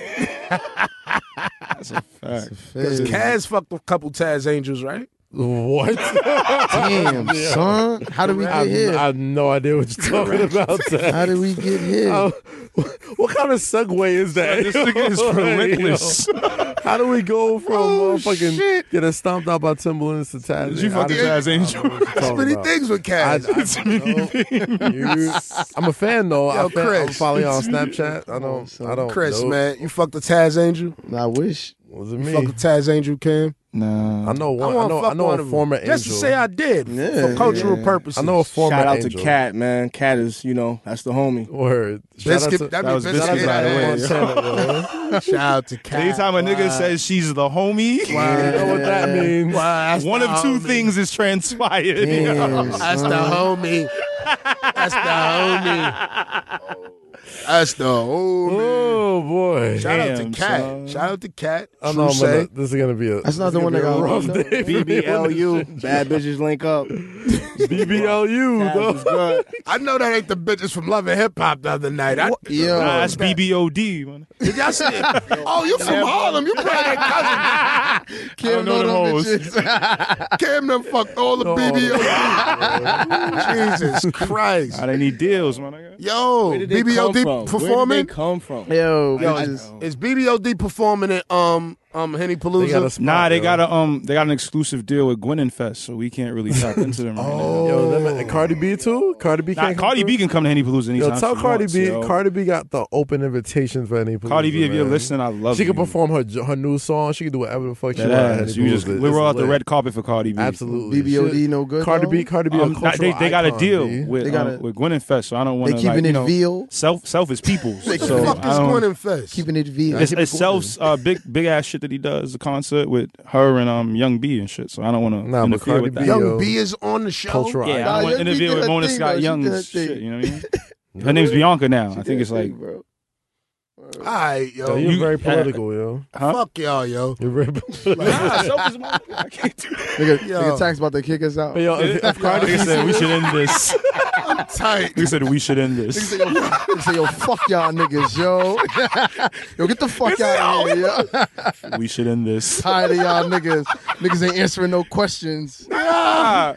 that's a fact. Cause Kaz fucked a couple Taz Angels, right? What? Damn, son. How did we I, get here? I have no idea what you're talking about. Taz. How did we get here? Oh, what kind of segue is that? This nigga is Like, relentless. How do we go from Oh, motherfucking shit. getting stomped out by Timberlands to Taz? Did you How fuck the did- Taz Angel? I don't know what you're There's talking many about. things with I, Kaz. I, you, I'm a fan though. Yo, I fan, I'm Chris. following you on Snapchat. I don't. I don't. Chris, know. man, you fucked the Taz Angel. I wish. Was it You me? fucked the Taz Angel, Cam. Nah. I know one. I, wanna know. fuck I know one a of 'em. former Just to say I did Yeah, for cultural yeah. purposes. I know a former Shout out angel. to Cat, man. Cat is, you know, that's the homie. Word. Shout Biscuit. to- That, that was Biscuit. Biscuit, by the way. Shout out to Cat. Anytime a nigga says she's the homie, yo. You know what that means? Wow, one of two homie. things is transpired. Damn, That's the homie. That's the homie. That's the homie. Oh boy. Shout out to Damn, Cat. son. Shout out to Cat. I know I'm True gonna, this is gonna be a. That's not the one that got rough roughed day. for me. BBLU, bad bitches link up. BBLU. Cat though. good. I know that ain't the bitches from Love and Hip Hop the other night. I, Yo, Nah, that's BBOD. Man. did y'all see it? Oh, you from Harlem? You probably their cousin. Cam know know them them hoes. bitches. Cam them fucked all the oh, No, BBOD. Jesus Christ. Nah, they need deals, man. nigga. Yo, Where did they come BBOD from? Where did they come from? Yo, Yo, bitches. is, is BBOD performing at um um Henny They Palooza? spot, Nah, they yo. got a um, they got an exclusive deal with Gwinnett Fest, so we can't really tap into them. Right now. Yo, them, and Cardi B too. Cardi B Nah, can't. come Cardi through? B can come to Henny Palooza anytime. Yo, tell she Cardi wants, B. yo. Cardi B got the open invitation for any. Cardi B, if you're listening, I love she you. can perform her her new song. She can do whatever the fuck she That wants. ass. You just we roll out the red carpet for Cardi B. Absolutely. BBOD no good. Cardi though? B. Cardi B. a Um, nah, they cultural they got a icon, deal B. with They got a- with Gwinnett Fest, so I don't want They to keeping like, you it know, veal. self self is people's. What so the fuck I is don't- going Fest? Keeping it veal. It's, it's self's uh, big big ass shit that he does, the concert with her and um Young B and shit. So I don't want to Nah, but interfere Cardi with B. Young B is on the show. cultural yeah, I don't Nah, want to Young B interfere with her Mona Scott though. She Young's her shit. You know what I mean? Her name's Bianca now. I think it's like, bro. All right, yo. Yo, you're You- very uh, political, yo. huh? Fuck y'all, yo. You're very political. Nah, self is my. I can't do that. Nigga, Yo. nigga tax about to kick us out. But yo, if, if Cardi B said we should end this. Tight. Nigga said we should end Nigga this. say, yo, nigga say, yo, fuck y'all niggas, yo. yo, get the fuck out of here, yo. We should end this. Tired of y'all niggas. Niggas ain't answering no questions. Nah,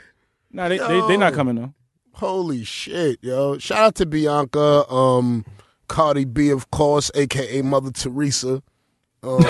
nah, they they they not coming though. Holy shit, yo. Shout out to Bianca, um, Cardi B, of course, aka Mother Teresa. Um,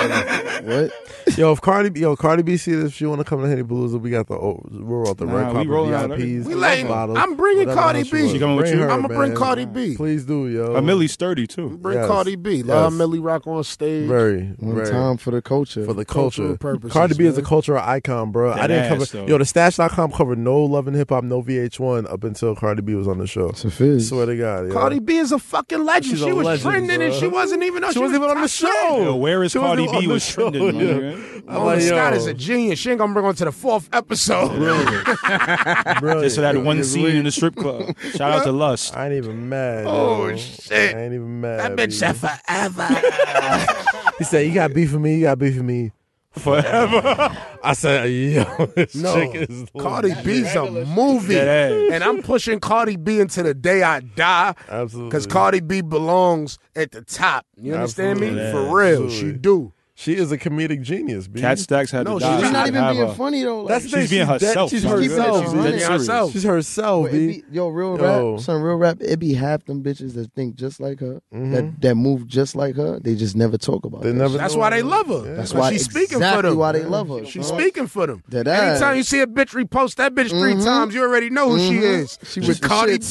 What? Yo, if Cardi B, yo, Cardi B see this, if she want to come to Henny Palooza, we got the oh, we roll out the Nah, red we carpet rolling out VIPs. We letting- bottles, I'm bringing Cardi B. want. She coming with Bring you? her, I'ma bring man. Cardi B. Please do, yo. A Millie sturdy too. Bring Yes. Cardi B. Let Yes. Millie rock on stage. Very, One very. time for the culture. for the Cultural culture. purposes, Cardi B is a cultural icon, bro. I didn't ass, cover. though. Yo, the Stash.com covered no Love and Hip Hop, no VH1 up until Cardi B was on the show. it's a fizz. Swear to God, yo. Cardi B is a fucking legend. She's she was legend, trending and she wasn't even. On. She wasn't even on the show. Where is She wasn't Cardi even on B the was show, trending? my yeah. nigga. I'm like, Scott is a genius. She ain't gonna bring on to the fourth episode. Brilliant. Just for that one scene in the strip club. Shout out to Lust. I ain't even mad. Oh, yo. shit. I ain't even mad. That bitch B. said forever. He said, "You got beef for me. You got beef for me." Forever. I said, "Yo, this No, chick is Cardi B's a movie, That and I'm pushing Cardi B into the day I die absolutely because Cardi B belongs at the top. You understand me? Absolutely. For real, Absolutely. she do. She is a comedic genius. B. Cat Stacks had No, to she's die. She's not even being a- funny though. Like, That's the thing. She's being dead- herself. She's She's keeping it herself. a B. hundred. Being herself. She's herself. But be, yo, real Yo. rap, some real rap. It be half them bitches that think just like her, Mhm. that that move just like her. They just never talk about. They that never. That's why they love her. Yeah. That's That's why why she's speaking for them. why they love her. She's son. speaking for them. That ass. Anytime you see a bitch repost that bitch 3 Mhm. times, you already know who she Mhm. is. She She's with the Cardi. B.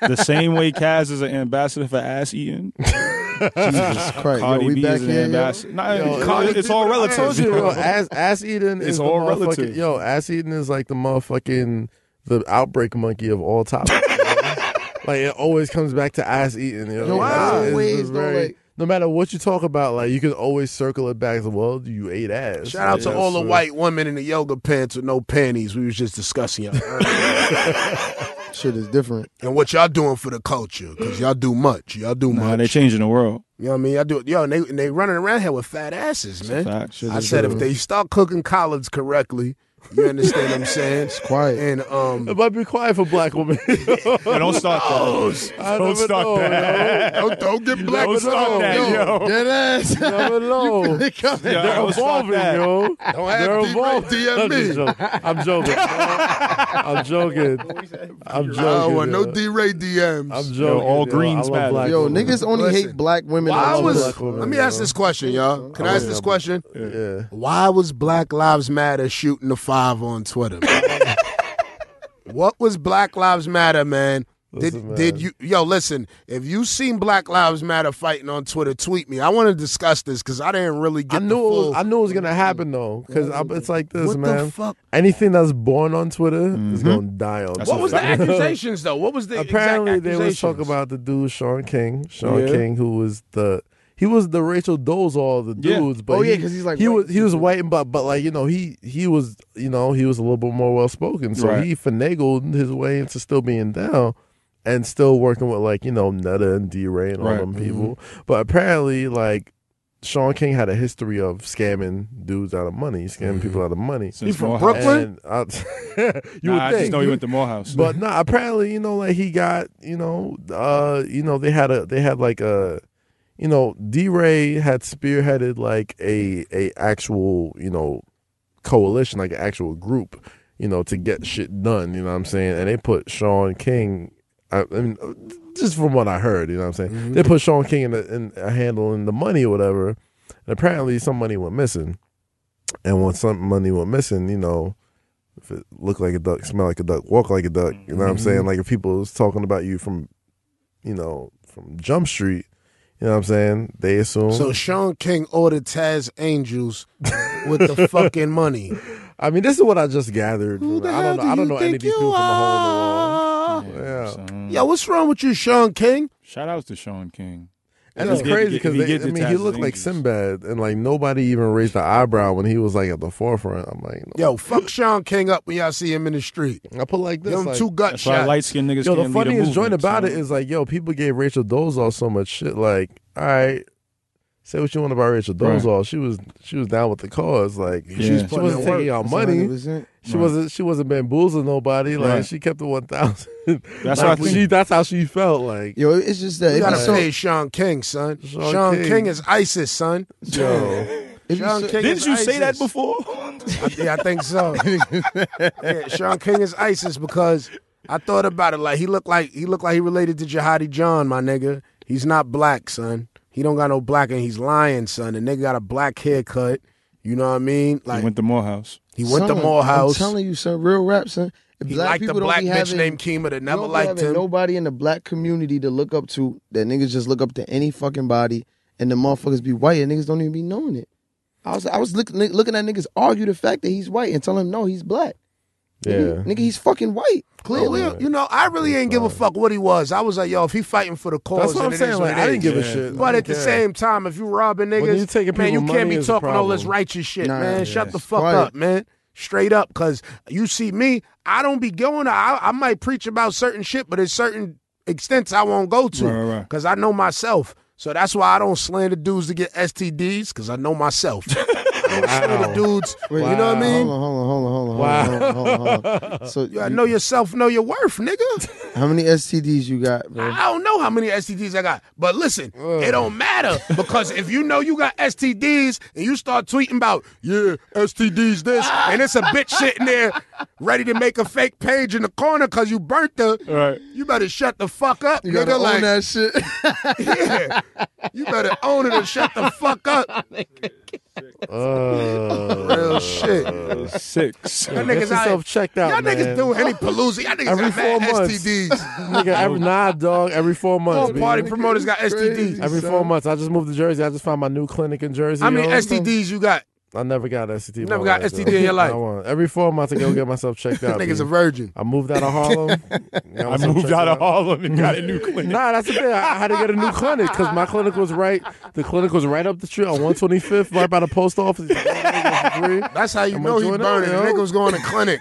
the same way Kaz is an ambassador for ass eating. Jesus Christ, Cardi yo, we B back is an here, yo. ambassador. Nah, Yo, Cardi- it's all I told relative. you, yo, ass, ass eating It's is all the motherfucking- relative. Yo, ass eating is like the motherfucking the outbreak monkey of all topics. you know? like it always comes back to ass eating. You know? Yo, It's- it's always, just though, like- no matter what you talk about, like you can always circle it back to well, you ate ass. Shout out to Yeah, all the so- white women in the yoga pants with no panties. We was just discussing y'all earlier. Shit is different. and what y'all doing for the culture because y'all do much. Y'all do Nah, much. they changing the world. You know what I mean? I do. it. Yo, and they and they running around here with fat asses, man. Fact. I is said if they start cooking collards correctly, you understand what I'm saying? It's quiet. And um, It might be quiet for black women. Yeah, don't start that. I Don't never start know, that. don't, don't get black. Don't start that, yo. Dead ass. yo. Never know. Yo, They're don't start evolving, that. yo. Don't They're have evolving. DM I'm me. just joking. I'm joking. I'm joking. I'm joking. I don't want no yo. DeRay DMs. I'm joking. Yo, all yo. greens I love matter. black Yo, women. niggas only Listen, hate black women. Why love was? black women, Let me yo. ask this question, y'all. Can I ask this question? Yeah. Why was Black Lives Matter shooting the five on Twitter? what was Black Lives Matter, man? Did man. did you yo listen? If you seen Black Lives Matter fighting on Twitter, tweet me. I want to discuss this because I didn't really get. I knew it was, I knew it was gonna happen though, because it's like this, what man. the fuck? Anything that's born on Twitter is mm-hmm. gonna die on. That's What was the accusations though? What was the Apparently, they was talking about the dude Shaun King. Shaun Yeah. King, who was the he was the Rachel Dolezal of the Yeah. dudes. But Oh, yeah, he- 'cause he's, like, he white was he was and white, but but like you know he he was you know he was a little bit more well spoken, so Right. he finagled his way into still being down. And still working with like you know Netta and DeRay and all Right. them people, but apparently like Shaun King had a history of scamming dudes out of money, scamming people out of money. Since from Morehouse. Brooklyn? And I, you Nah, would I think. just know he went to Morehouse. But no, apparently, you know, like he got, you know, uh, you know, they had a they had like a you know, DeRay had spearheaded like a a actual, you know, coalition, like an actual group, you know, to get shit done, you know what I'm saying? And they put Shaun King I, I mean just from what I heard, you know what I'm saying? Mm-hmm. They put Shaun King in a, in a handle in the money or whatever. And apparently some money went missing. And when some money went missing, you know, if it looked like a duck, smell like a duck, walk like a duck, you know what I'm mm-hmm. saying? Like if people was talking about you from, you know, from Jump Street, you know what I'm saying? They assume. So Shaun King ordered Taz Angels with the fucking money. I mean, this is what I just gathered. Who from- the I don't know. do I don't you know any of these you people from a hole in the are? wall. Yeah. So, Yo, what's wrong with you, Shaun King? shout outs to Shaun King. And it's crazy because get I mean, he looked like Angels. Sinbad, and like nobody even raised an eyebrow when he was like at the forefront. I'm like, no. Yo, fuck Shaun King up when y'all see him in the street. I put like this. Give him like, two gut That's shots. light skinned niggas Yo, the can't lead a funniest joint movement, about son. it is like, yo, people gave Rachel Dolezal so much shit. Like, all right, say what you want about Rachel Right. Dolezal. She was she was down with the cause. Like, She Yeah. was she wasn't taking y'all money. 100%. She Right. wasn't she wasn't bamboozling nobody. Like Right. she kept the one thousand. That's like, why I think- she that's how she felt. Like, Yo, it's just that You gotta so. pay Shaun King, son. Shaun Shaun, King. King. is ISIS, son. yo, it be Shaun so- King Didn't is you say that before? I- yeah, I think so. yeah, Shaun King is ISIS because I thought about it. Like he looked like he looked like he related to Jihadi John, my nigga. He's not black, son. He don't got no black, and he's lying, son. The nigga got a black haircut. You know what I mean? Like He Like went to Morehouse. he went to Son, Morehouse. I'm telling you, son, real rap, son. If He black liked people the black bitch having, named Kima that never liked him. Nobody in the black community to look up to. That niggas just look up to any fucking body, and the motherfuckers be white, and niggas don't even be knowing it. I was I was look, looking at niggas argue the fact that he's white and tell him no, he's black. Yeah. Nigga, nigga, he's fucking white. Clearly, oh, Clearly. you know, I really ain't give a fuck what he was. I was like, yo, if he fighting for the cause, That's what I'm saying. is Like, I didn't give a Yeah. shit. But I at the care. same time, if you robbing niggas, you taking man, you people can't be talking all this righteous shit, Nah, man. yeah. Shut the fuck quiet. up, man. Straight up, because you see me, I don't be going. I, I might preach about certain shit, but there's certain extents I won't go to Right, right, right. because I know myself. So that's why I don't slander dudes to get STDs because I know myself. I don't slander dudes. Wait, you know what I mean? Hold on, hold on, hold on, hold on. On, Wow. hold on, hold on, hold on. So You gotta know yourself, know your worth, nigga. how many STDs you got, bro? I don't know how many STDs I got, but listen, it don't matter because if you know you got STDs and you start tweeting about yeah STDs this and it's a bitch sitting there ready to make a fake page in the corner because you burnt her, Right. you better shut the fuck up, You nigga. gotta own that shit. yeah, you better own it and shut the fuck up. Uh, Real shit. Six. Y'all niggas yourself out. checked out, Y'all man. niggas do any Palooza. Y'all niggas Every got mad four months. STDs. Nigga, every nah, dog. Every four months. All B. party promoters got STDs. Every four months. I just moved to Jersey. I just found my new clinic in Jersey. How many yo. STDs you got? I never got STD. in Never got life, STD yo. in your life? I want every four months I go get myself checked out. Niggas a virgin. I moved out of Harlem. I moved checked out of Harlem and got a new clinic. Nah, that's the thing. I I had to get a new clinic because my clinic was right. The clinic was right up the street on 125th, right by the post office. That's how you I'ma know he join up, burning. Yo. nigga was going to clinic.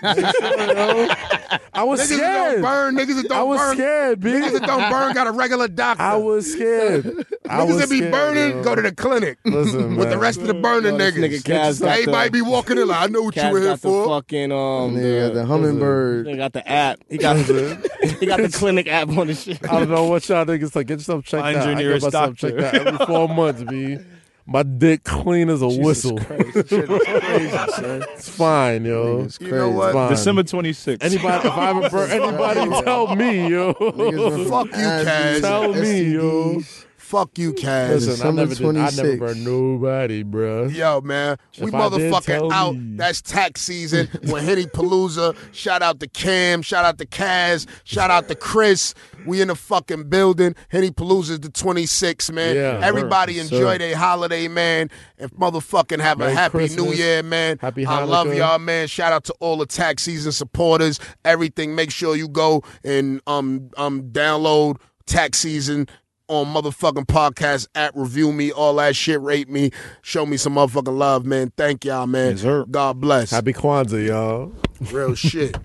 Niggas I was that don't scared. burn, niggas that don't I was burn. scared, B. Niggas that don't burn got a regular doctor. I was scared. I niggas was that be scared, burning yo. go to the clinic Listen, with the rest of the burning Yo, niggas. nigga Kaz got Everybody the- be walking in like, I know what you were here got the for. fucking um Nigga, the, the hummingbird. They got the app. He got the, he got the clinic app on the shit. I don't know what y'all niggas like. Get yourself checked Find out. your I get nearest myself doctor. checked out every four months, B. My dick clean as a whistle. It's fine, yo. Niggas You know what? It's fine. December 26th. Anybody, if I ever burn anybody, tell me, yo. Niggas Fuck you, been Tell me, yo. STDs. Fuck you, Kaz. Listen, I December never, did, I never 26. burned nobody, bro. Yo, man, we If I motherfucking out. me. That's tax season. When Henny Palooza, shout out to Cam, shout out to Kaz, shout out to Chris. We in the fucking building. Henny Palooza's the 26th, man. Yeah, Everybody word. enjoy Sir. their holiday, man. And motherfucking have a happy Christmas. new year, man. Happy I love y'all, man. Shout out to all the tax season supporters. Everything. Make sure you go and um um download tax season on motherfucking podcast app, review me, all that shit, rate me, show me some motherfucking love, man. Thank y'all, man. Yes, sir. God bless. Happy Kwanzaa, y'all. Real shit.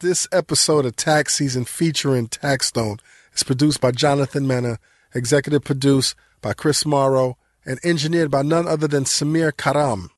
This episode of Tax Season featuring tax Taxstone is produced by Jonathan Mena, executive produced by Chris Morrow, and engineered by none other than Samir Karam.